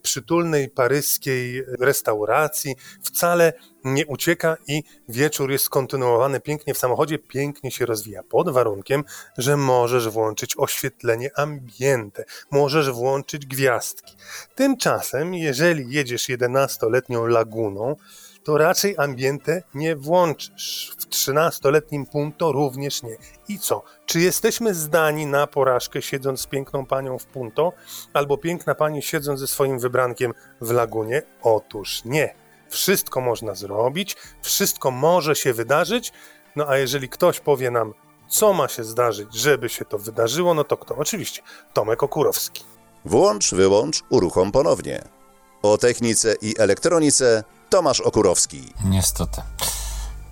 Speaker 2: przytulnej paryskiej restauracji, wcale nie ucieka i wieczór jest kontynuowany pięknie w samochodzie, pięknie się rozwija, pod warunkiem, że możesz włączyć oświetlenie ambiente, możesz włączyć gwiazdki. Tymczasem, jeżeli jedziesz 11-letnią laguną, to raczej ambiente nie włączysz. W 13-letnim punto również nie. I co? Czy jesteśmy zdani na porażkę siedząc z piękną panią w punto, albo piękna pani siedząc ze swoim wybrankiem w lagunie? Otóż nie. Wszystko można zrobić, wszystko może się wydarzyć, no a jeżeli ktoś powie nam, co ma się zdarzyć, żeby się to wydarzyło, no to kto? Oczywiście Tomek Okurowski.
Speaker 1: Włącz, wyłącz, uruchom ponownie. O technice i elektronice Tomasz Okurowski.
Speaker 5: Niestety.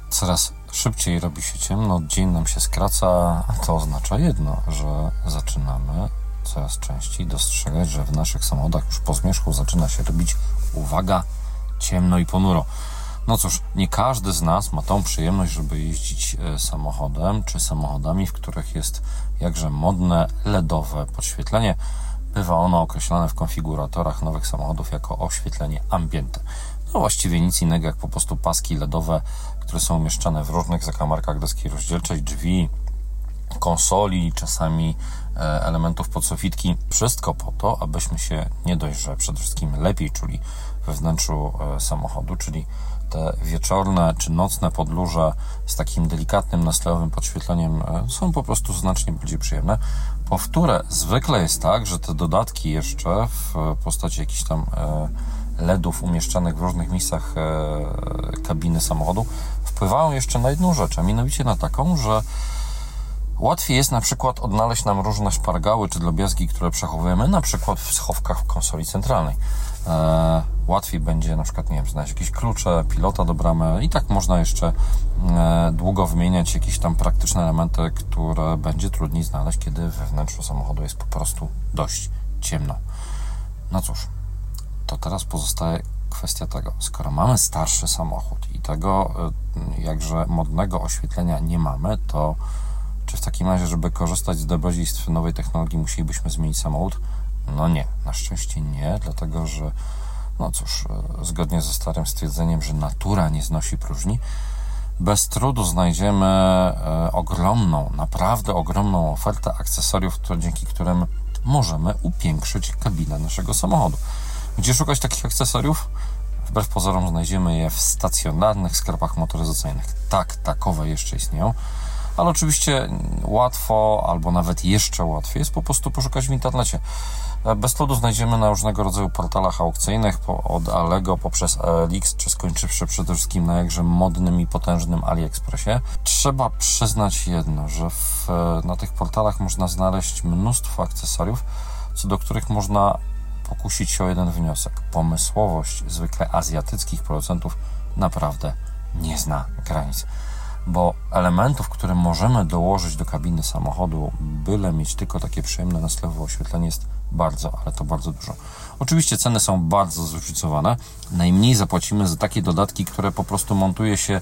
Speaker 5: Coraz szybciej robi się ciemno, dzień nam się skraca, a to oznacza jedno, że zaczynamy coraz częściej dostrzegać, że w naszych samochodach już po zmierzchu zaczyna się robić, uwaga, ciemno i ponuro. No cóż, nie każdy z nas ma tą przyjemność, żeby jeździć e, samochodem czy samochodami, w których jest jakże modne LEDowe podświetlenie. Bywa ono określane w konfiguratorach nowych samochodów jako oświetlenie ambiente. No właściwie nic innego jak po prostu paski LEDowe, które są umieszczane w różnych zakamarkach deski rozdzielczej, drzwi, konsoli, czasami e, elementów podsufitki. Wszystko po to, abyśmy się nie dość, że przede wszystkim lepiej czuli we wnętrzu e, samochodu, czyli te wieczorne czy nocne podróże z takim delikatnym nastrojowym podświetleniem e, są po prostu znacznie bardziej przyjemne. Po wtóre, zwykle jest tak, że te dodatki jeszcze w postaci jakichś tam LEDów umieszczanych w różnych miejscach kabiny samochodu wpływają jeszcze na jedną rzecz, a mianowicie na taką, że Łatwiej jest na przykład odnaleźć nam różne szpargały czy drobiazgi, które przechowujemy na przykład w schowkach w konsoli centralnej. Łatwiej będzie na przykład, nie wiem, znaleźć jakieś klucze, pilota do bramy i tak można jeszcze e, długo wymieniać jakieś tam praktyczne elementy, które będzie trudniej znaleźć, kiedy we wnętrzu samochodu jest po prostu dość ciemno. No cóż, to teraz pozostaje kwestia tego, skoro mamy starszy samochód i tego e, jakże modnego oświetlenia nie mamy, to czy w takim razie, żeby korzystać z dobrodziejstw nowej technologii, musielibyśmy zmienić samochód? No nie, na szczęście nie, dlatego że, no cóż, e, zgodnie ze starym stwierdzeniem, że natura nie znosi próżni, bez trudu znajdziemy e, ogromną, naprawdę ogromną ofertę akcesoriów, dzięki którym możemy upiększyć kabinę naszego samochodu. Gdzie szukać takich akcesoriów? Wbrew pozorom znajdziemy je w stacjonarnych sklepach motoryzacyjnych. Tak, takowe jeszcze istnieją ale oczywiście łatwo, albo nawet jeszcze łatwiej jest po prostu poszukać w internecie. E, bez trudu znajdziemy na różnego rodzaju portalach aukcyjnych, od Alego poprzez ALX, czy skończywszy przede wszystkim na jakże modnym i potężnym AliExpressie. Trzeba przyznać jedno, że w, na tych portalach można znaleźć mnóstwo akcesoriów, co do których można pokusić się o jeden wniosek. Pomysłowość zwykle azjatyckich producentów naprawdę nie zna granic bo elementów, które możemy dołożyć do kabiny samochodu, byle mieć tylko takie przyjemne nastrojowe oświetlenie, jest bardzo, ale to bardzo dużo. Oczywiście ceny są bardzo zróżnicowane. Najmniej zapłacimy za takie dodatki, które po prostu montuje się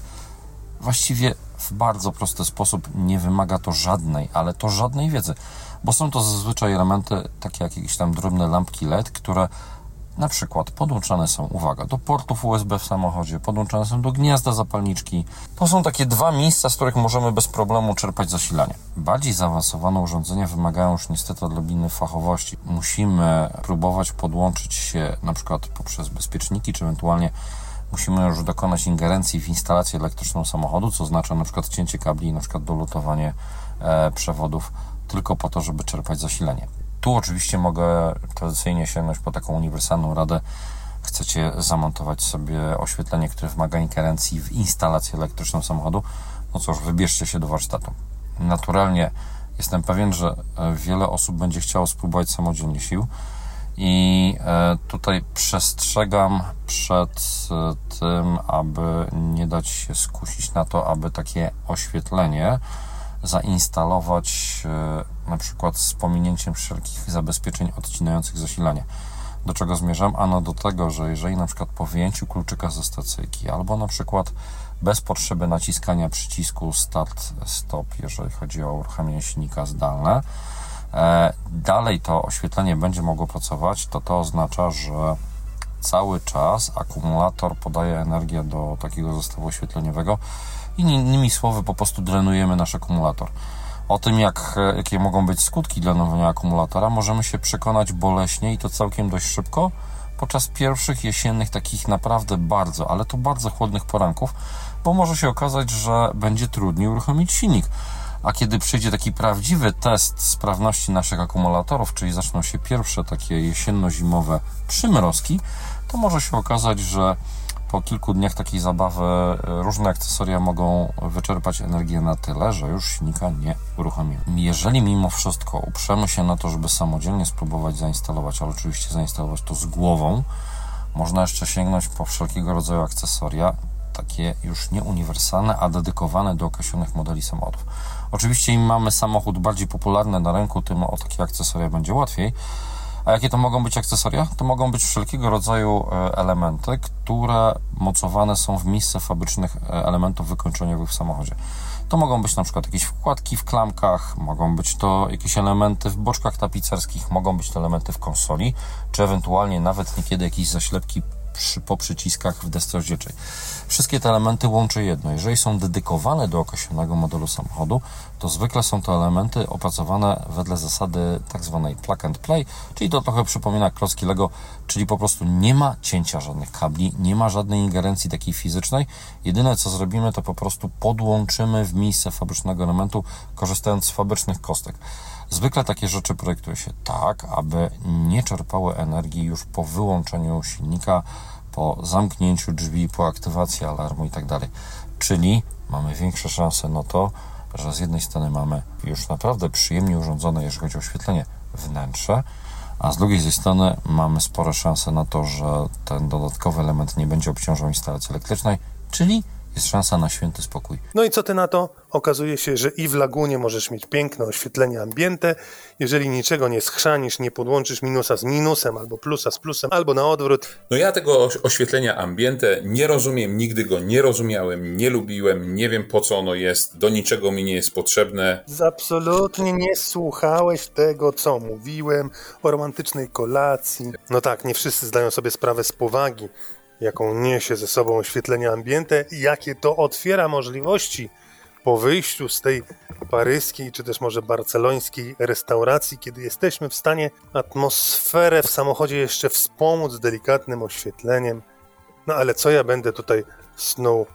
Speaker 5: właściwie w bardzo prosty sposób. Nie wymaga to żadnej, ale to żadnej wiedzy, bo są to zazwyczaj elementy takie jak jakieś tam drobne lampki LED, które na przykład podłączane są, uwaga, do portów USB w samochodzie, podłączane są do gniazda zapalniczki. To są takie dwa miejsca, z których możemy bez problemu czerpać zasilanie. Bardziej zaawansowane urządzenia wymagają już niestety odrobiny fachowości. Musimy próbować podłączyć się na przykład poprzez bezpieczniki, czy ewentualnie musimy już dokonać ingerencji w instalację elektryczną samochodu, co oznacza na przykład cięcie kabli i na przykład dolutowanie e, przewodów tylko po to, żeby czerpać zasilanie. Tu oczywiście mogę tradycyjnie sięgnąć po taką uniwersalną radę. Chcecie zamontować sobie oświetlenie, które wymaga ingerencji w instalację elektryczną samochodu, no cóż, wybierzcie się do warsztatu. Naturalnie jestem pewien, że e, wiele osób będzie chciało spróbować samodzielnie sił i e, tutaj przestrzegam przed e, tym, aby nie dać się skusić na to, aby takie oświetlenie zainstalować na przykład z pominięciem wszelkich zabezpieczeń odcinających zasilanie. Do czego zmierzam? Ano do tego, że jeżeli na przykład po wyjęciu kluczyka ze stacyjki albo na przykład bez potrzeby naciskania przycisku start-stop, jeżeli chodzi o uruchamianie silnika zdalne, e, dalej to oświetlenie będzie mogło pracować, to to oznacza, że cały czas akumulator podaje energię do takiego zestawu oświetleniowego, Innymi słowy, po prostu drenujemy nasz akumulator. O tym, jak, jakie mogą być skutki drenowania akumulatora, możemy się przekonać boleśnie i to całkiem dość szybko podczas pierwszych jesiennych, takich naprawdę bardzo, ale to bardzo chłodnych poranków, bo może się okazać, że będzie trudniej uruchomić silnik. A kiedy przyjdzie taki prawdziwy test sprawności naszych akumulatorów, czyli zaczną się pierwsze takie jesienno-zimowe przymrozki, to może się okazać, że po kilku dniach takiej zabawy e, różne akcesoria mogą wyczerpać energię na tyle, że już silnika nie uruchomimy. Jeżeli mimo wszystko uprzemy się na to, żeby samodzielnie spróbować zainstalować, ale oczywiście zainstalować to z głową, można jeszcze sięgnąć po wszelkiego rodzaju akcesoria, takie już nie uniwersalne, a dedykowane do określonych modeli samochodów. Oczywiście im mamy samochód bardziej popularny na rynku, tym o takie akcesoria będzie łatwiej, A jakie to mogą być akcesoria? To mogą być wszelkiego rodzaju e, elementy, które mocowane są w miejsce fabrycznych e, elementów wykończeniowych w samochodzie. To mogą być na przykład jakieś wkładki w klamkach, mogą być to jakieś elementy w boczkach tapicerskich, mogą być to elementy w konsoli, czy ewentualnie nawet niekiedy jakieś zaślepki przy, po przyciskach w desce rozdzielczej. Wszystkie te elementy łączy jedno. Jeżeli są dedykowane do określonego modelu samochodu, to zwykle są to elementy opracowane wedle zasady tak zwanej plug and play, czyli to trochę przypomina klocki Lego, czyli po prostu nie ma cięcia żadnych kabli, nie ma żadnej ingerencji takiej fizycznej. Jedyne co zrobimy, to po prostu podłączymy w miejsce fabrycznego elementu, korzystając z fabrycznych kostek. Zwykle takie rzeczy projektuje się tak, aby nie czerpały energii już po wyłączeniu silnika, po zamknięciu drzwi, po aktywacji alarmu itd. Czyli mamy większe szanse na to, że z jednej strony mamy już naprawdę przyjemnie urządzone, jeżeli chodzi o oświetlenie, wnętrze, a z drugiej strony mamy spore szanse na to, że ten dodatkowy element nie będzie obciążał instalacji elektrycznej, czyli jest szansa na święty spokój.
Speaker 2: No i co ty na to? Okazuje się, że i w lagunie możesz mieć piękne oświetlenie ambiente, jeżeli niczego nie schrzanisz, nie podłączysz minusa z minusem, albo plusa z plusem, albo na odwrót.
Speaker 3: No ja tego oświetlenia ambiente nie rozumiem, nigdy go nie rozumiałem, nie lubiłem, nie wiem po co ono jest, do niczego mi nie jest potrzebne.
Speaker 2: Absolutnie nie słuchałeś tego, co mówiłem o romantycznej kolacji. No tak, nie wszyscy zdają sobie sprawę z powagi jaką niesie ze sobą oświetlenie ambiente i jakie to otwiera możliwości po wyjściu z tej paryskiej, czy też może barcelońskiej restauracji, kiedy jesteśmy w stanie atmosferę w samochodzie jeszcze wspomóc delikatnym oświetleniem. No ale co ja będę tutaj snuł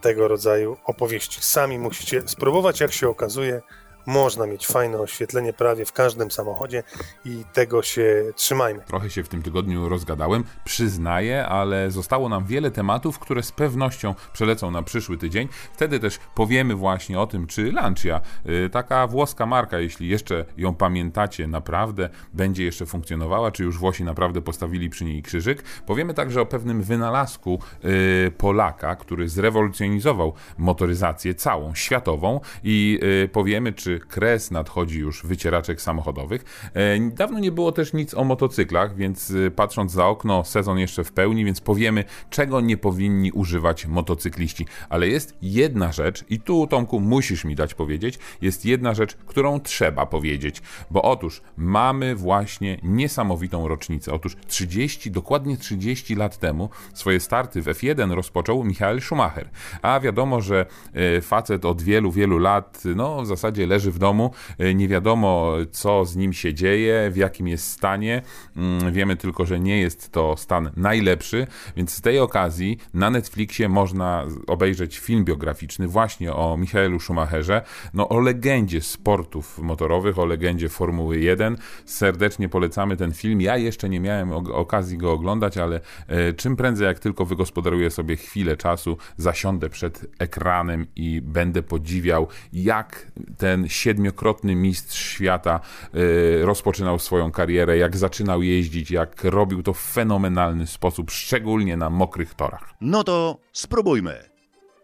Speaker 2: tego rodzaju opowieści? Sami musicie spróbować, jak się okazuje. Można mieć fajne oświetlenie prawie w każdym samochodzie i tego się trzymajmy.
Speaker 3: Trochę się w tym tygodniu rozgadałem, przyznaję, ale zostało nam wiele tematów, które z pewnością przelecą na przyszły tydzień. Wtedy też powiemy właśnie o tym, czy Lancia, y, taka włoska marka, jeśli jeszcze ją pamiętacie, naprawdę będzie jeszcze funkcjonowała, czy już Włosi naprawdę postawili przy niej krzyżyk. Powiemy także o pewnym wynalazku y, Polaka, który zrewolucjonizował motoryzację całą, światową i y, powiemy, czy kres nadchodzi już wycieraczek samochodowych. E, dawno nie było też nic o motocyklach, więc e, patrząc za okno, sezon jeszcze w pełni, więc powiemy, czego nie powinni używać motocykliści. Ale jest jedna rzecz, i tu Tomku musisz mi dać powiedzieć, jest jedna rzecz, którą trzeba powiedzieć, bo otóż mamy właśnie niesamowitą rocznicę. Otóż 30, dokładnie 30 lat temu swoje starty w F1 rozpoczął Michael Schumacher. A wiadomo, że e, facet od wielu, wielu lat, no w zasadzie leży leży w domu, e, nie wiadomo co z nim się dzieje, w jakim jest stanie. Mm, wiemy tylko, że nie jest to stan najlepszy, więc z tej okazji na Netflixie można obejrzeć film biograficzny właśnie o Michaelu Schumacherze, no o legendzie sportów motorowych, o legendzie Formuły 1. Serdecznie polecamy ten film. Ja jeszcze nie miałem okazji go oglądać, ale e, czym prędzej jak tylko wygospodaruję sobie chwilę czasu, zasiądę przed ekranem i będę podziwiał, jak ten siedmiokrotny mistrz świata y, rozpoczynał swoją karierę, jak zaczynał jeździć, jak robił to w fenomenalny sposób, szczególnie na mokrych torach.
Speaker 1: No to spróbujmy.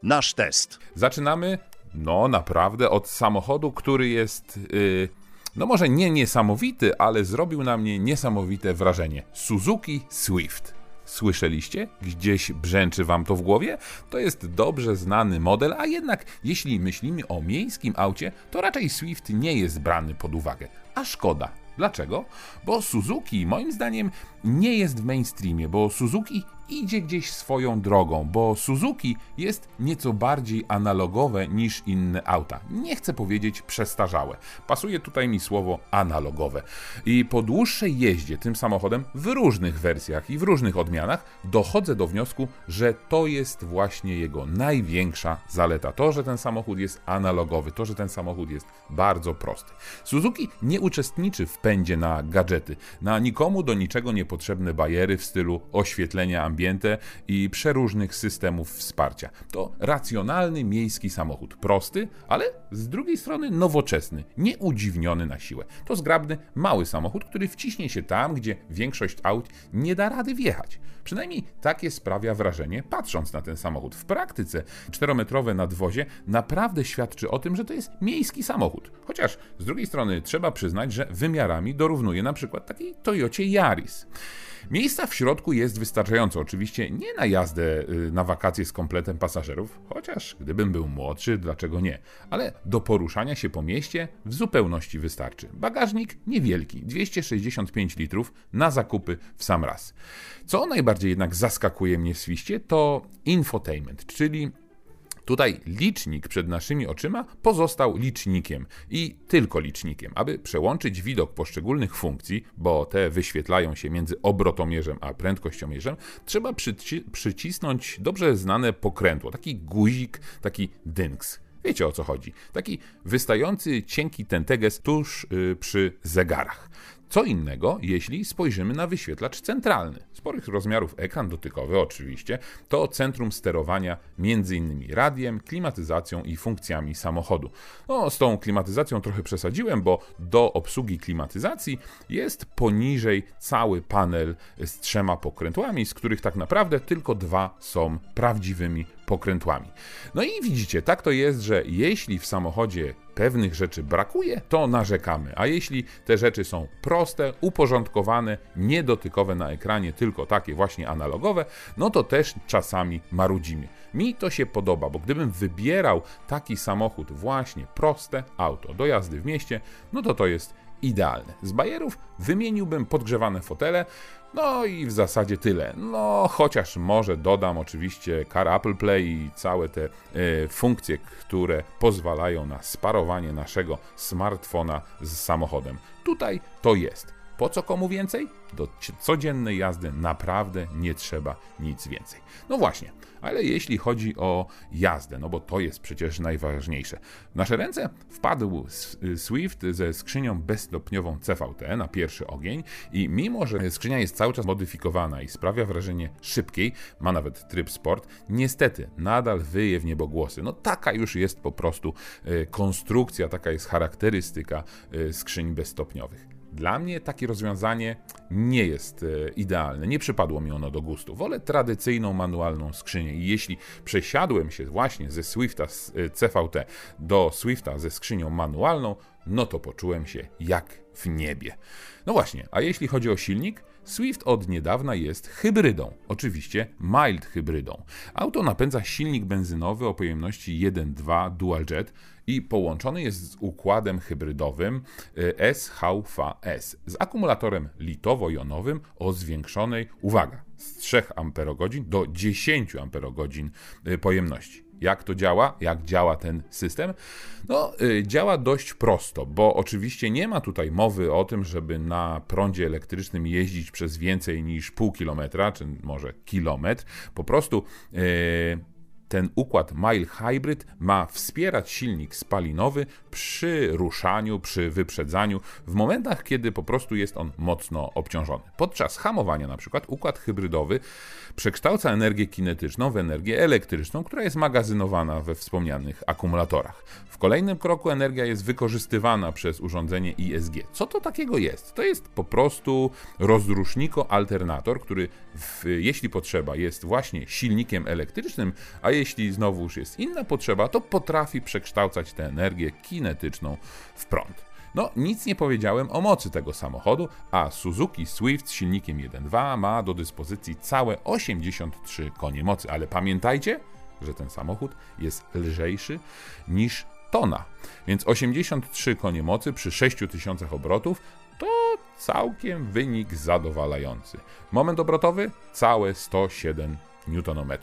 Speaker 1: Nasz test.
Speaker 3: Zaczynamy, no naprawdę, od samochodu, który jest. Yy, no może nie niesamowity, ale zrobił na mnie niesamowite wrażenie. Suzuki Swift. Słyszeliście? Gdzieś brzęczy wam to w głowie? To jest dobrze znany model, a jednak jeśli myślimy o miejskim aucie, to raczej Swift nie jest brany pod uwagę. A szkoda. Dlaczego? Bo Suzuki moim zdaniem nie jest w mainstreamie, bo Suzuki idzie gdzieś swoją drogą, bo Suzuki jest nieco bardziej analogowe niż inne auta. Nie chcę powiedzieć przestarzałe. Pasuje tutaj mi słowo analogowe. I po dłuższej jeździe tym samochodem w różnych wersjach i w różnych odmianach dochodzę do wniosku, że to jest właśnie jego największa zaleta. To, że ten samochód jest analogowy, to, że ten samochód jest bardzo prosty. Suzuki nie uczestniczy w pędzie na gadżety, na nikomu do niczego niepotrzebne bajery w stylu oświetlenia ambiente i przeróżnych systemów wsparcia. To racjonalny miejski samochód, prosty, ale z drugiej strony nowoczesny, nieudziwniony na siłę. To zgrabny, mały samochód, który wciśnie się tam, gdzie większość aut nie da rady wjechać. Przynajmniej takie sprawia wrażenie, patrząc na ten samochód. W praktyce czterometrowe nadwozie naprawdę świadczy o tym, że to jest miejski samochód. Chociaż z drugiej strony trzeba przyznać, że wymiarami dorównuje na przykład takiej Toyocie Yaris. Miejsca w środku jest wystarczająco, oczywiście nie na jazdę y, na wakacje z kompletem pasażerów, chociaż gdybym był młodszy, dlaczego nie, ale do poruszania się po mieście w zupełności wystarczy. Bagażnik niewielki, 265 litrów na zakupy w sam raz. Co najbardziej jednak zaskakuje mnie w świście, to infotainment, czyli Tutaj licznik przed naszymi oczyma pozostał licznikiem i tylko licznikiem. Aby przełączyć widok poszczególnych funkcji, bo te wyświetlają się między obrotomierzem a prędkościomierzem, trzeba przyci przycisnąć dobrze znane pokrętło, taki guzik, taki dynks. Wiecie o co chodzi. Taki wystający cienki tenteges tuż yy, przy zegarach. Co innego, jeśli spojrzymy na wyświetlacz centralny. Sporych rozmiarów ekran dotykowy, oczywiście, to centrum sterowania m.in. radiem, klimatyzacją i funkcjami samochodu. No, z tą klimatyzacją trochę przesadziłem, bo do obsługi klimatyzacji jest poniżej cały panel z trzema pokrętłami, z których tak naprawdę tylko dwa są prawdziwymi pokrętłami. No i widzicie, tak to jest, że jeśli w samochodzie pewnych rzeczy brakuje, to narzekamy, a jeśli te rzeczy są proste, uporządkowane, niedotykowe na ekranie, tylko takie właśnie analogowe, no to też czasami marudzimy. Mi to się podoba, bo gdybym wybierał taki samochód właśnie proste auto do jazdy w mieście, no to to jest idealne. Z bajerów wymieniłbym podgrzewane fotele, no i w zasadzie tyle. No, chociaż może dodam oczywiście Car Apple Play i całe te e, funkcje, które pozwalają na sparowanie naszego smartfona z samochodem. Tutaj to jest. Po co komu więcej? Do codziennej jazdy naprawdę nie trzeba nic więcej. No właśnie, ale jeśli chodzi o jazdę, no bo to jest przecież najważniejsze. W nasze ręce wpadł Swift ze skrzynią bezstopniową CVT na pierwszy ogień i mimo, że skrzynia jest cały czas modyfikowana i sprawia wrażenie szybkiej, ma nawet tryb sport, niestety nadal wyje w niebogłosy. No taka już jest po prostu e, konstrukcja, taka jest charakterystyka e, skrzyń bezstopniowych. Dla mnie takie rozwiązanie nie jest e, idealne, nie przypadło mi ono do gustu. Wolę tradycyjną manualną skrzynię i jeśli przesiadłem się właśnie ze Swifta z e, CVT do Swifta ze skrzynią manualną, no to poczułem się jak w niebie. No właśnie, a jeśli chodzi o silnik, Swift od niedawna jest hybrydą, oczywiście mild hybrydą. Auto napędza silnik benzynowy o pojemności 1.2 dual-jet i połączony jest z układem hybrydowym SHVS z akumulatorem litowo-jonowym o zwiększonej, uwaga, z 3 Ah do 10 Ah pojemności. Jak to działa? Jak działa ten system? No, y, działa dość prosto, bo oczywiście nie ma tutaj mowy o tym, żeby na prądzie elektrycznym jeździć przez więcej niż pół kilometra, czy może kilometr. Po prostu. Yy, ten układ Mile Hybrid ma wspierać silnik spalinowy przy ruszaniu, przy wyprzedzaniu, w momentach, kiedy po prostu jest on mocno obciążony. Podczas hamowania, na przykład, układ hybrydowy przekształca energię kinetyczną w energię elektryczną, która jest magazynowana we wspomnianych akumulatorach. W kolejnym kroku energia jest wykorzystywana przez urządzenie ISG. Co to takiego jest? To jest po prostu rozruszniko-alternator, który, w, jeśli potrzeba, jest właśnie silnikiem elektrycznym, a jeśli znowu już jest inna potrzeba, to potrafi przekształcać tę energię kinetyczną w prąd. No, nic nie powiedziałem o mocy tego samochodu, a Suzuki Swift z silnikiem 1.2 ma do dyspozycji całe 83 konie mocy, ale pamiętajcie, że ten samochód jest lżejszy niż tona. Więc 83 konie mocy przy 6000 obrotów to całkiem wynik zadowalający. Moment obrotowy całe 107 Nm.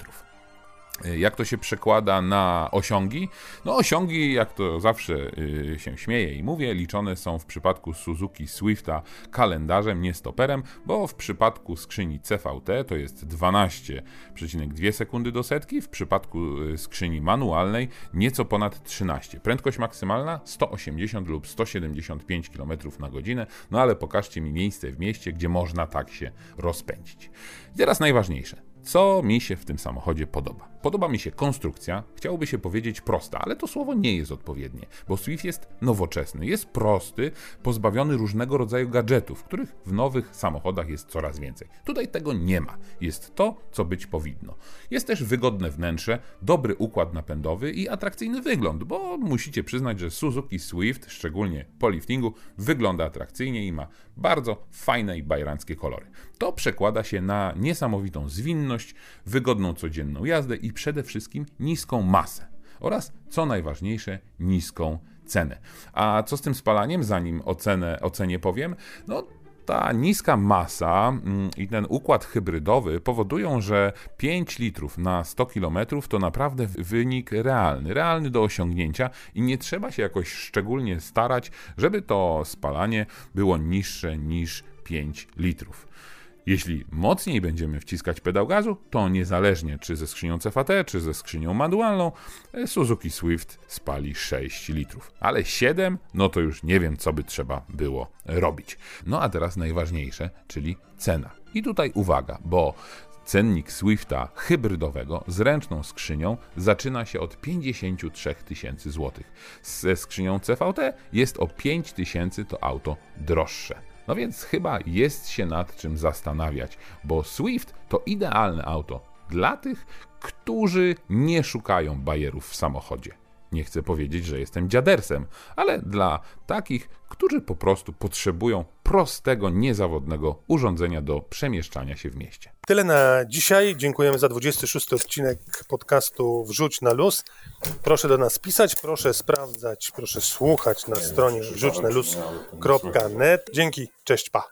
Speaker 3: Jak to się przekłada na osiągi? No, osiągi, jak to zawsze yy, się śmieję i mówię, liczone są w przypadku Suzuki Swifta kalendarzem, nie stoperem, bo w przypadku skrzyni CVT to jest 12,2 sekundy do setki, w przypadku y, skrzyni manualnej nieco ponad 13. Prędkość maksymalna 180 lub 175 km na godzinę, no ale pokażcie mi miejsce w mieście, gdzie można tak się rozpędzić. I teraz najważniejsze Co mi się w tym samochodzie podoba? Podoba mi się konstrukcja, chciałoby się powiedzieć prosta, ale to słowo nie jest odpowiednie, bo Swift jest nowoczesny, jest prosty, pozbawiony różnego rodzaju gadżetów, których w nowych samochodach jest coraz więcej. Tutaj tego nie ma. Jest to, co być powinno. Jest też wygodne wnętrze, dobry układ napędowy i atrakcyjny wygląd, bo musicie przyznać, że Suzuki Swift, szczególnie po liftingu, wygląda atrakcyjnie i ma bardzo fajne i bajeranckie kolory. To przekłada się na niesamowitą zwinność, wygodną codzienną jazdę i przede wszystkim niską masę oraz, co najważniejsze, niską cenę. A co z tym spalaniem, zanim ocenę, ocenię powiem? No, ta niska masa mm, i ten układ hybrydowy powodują, że 5 litrów na 100 km to naprawdę wynik realny, realny do osiągnięcia i nie trzeba się jakoś szczególnie starać, żeby to spalanie było niższe niż 5 litrów. Jeśli mocniej będziemy wciskać pedał gazu, to niezależnie czy ze skrzynią CVT, czy ze skrzynią manualną, Suzuki Swift spali 6 litrów. Ale 7, no to już nie wiem, co by trzeba było robić. No a teraz najważniejsze, czyli cena. I tutaj uwaga, bo Cennik Swifta hybrydowego z ręczną skrzynią zaczyna się od 53 tysięcy złotych. Ze skrzynią CVT jest o 5 tysięcy to auto droższe. No więc chyba jest się nad czym zastanawiać, bo Swift to idealne auto dla tych, którzy nie szukają bajerów w samochodzie. Nie chcę powiedzieć, że jestem dziadersem, ale dla takich, którzy po prostu potrzebują prostego, niezawodnego urządzenia do przemieszczania się w mieście.
Speaker 2: Tyle na dzisiaj. Dziękujemy za 26 odcinek podcastu Wrzuć na luz. Proszę do nas pisać, proszę sprawdzać, proszę słuchać na stronie wrzućnaluz.net. Dzięki, cześć, pa.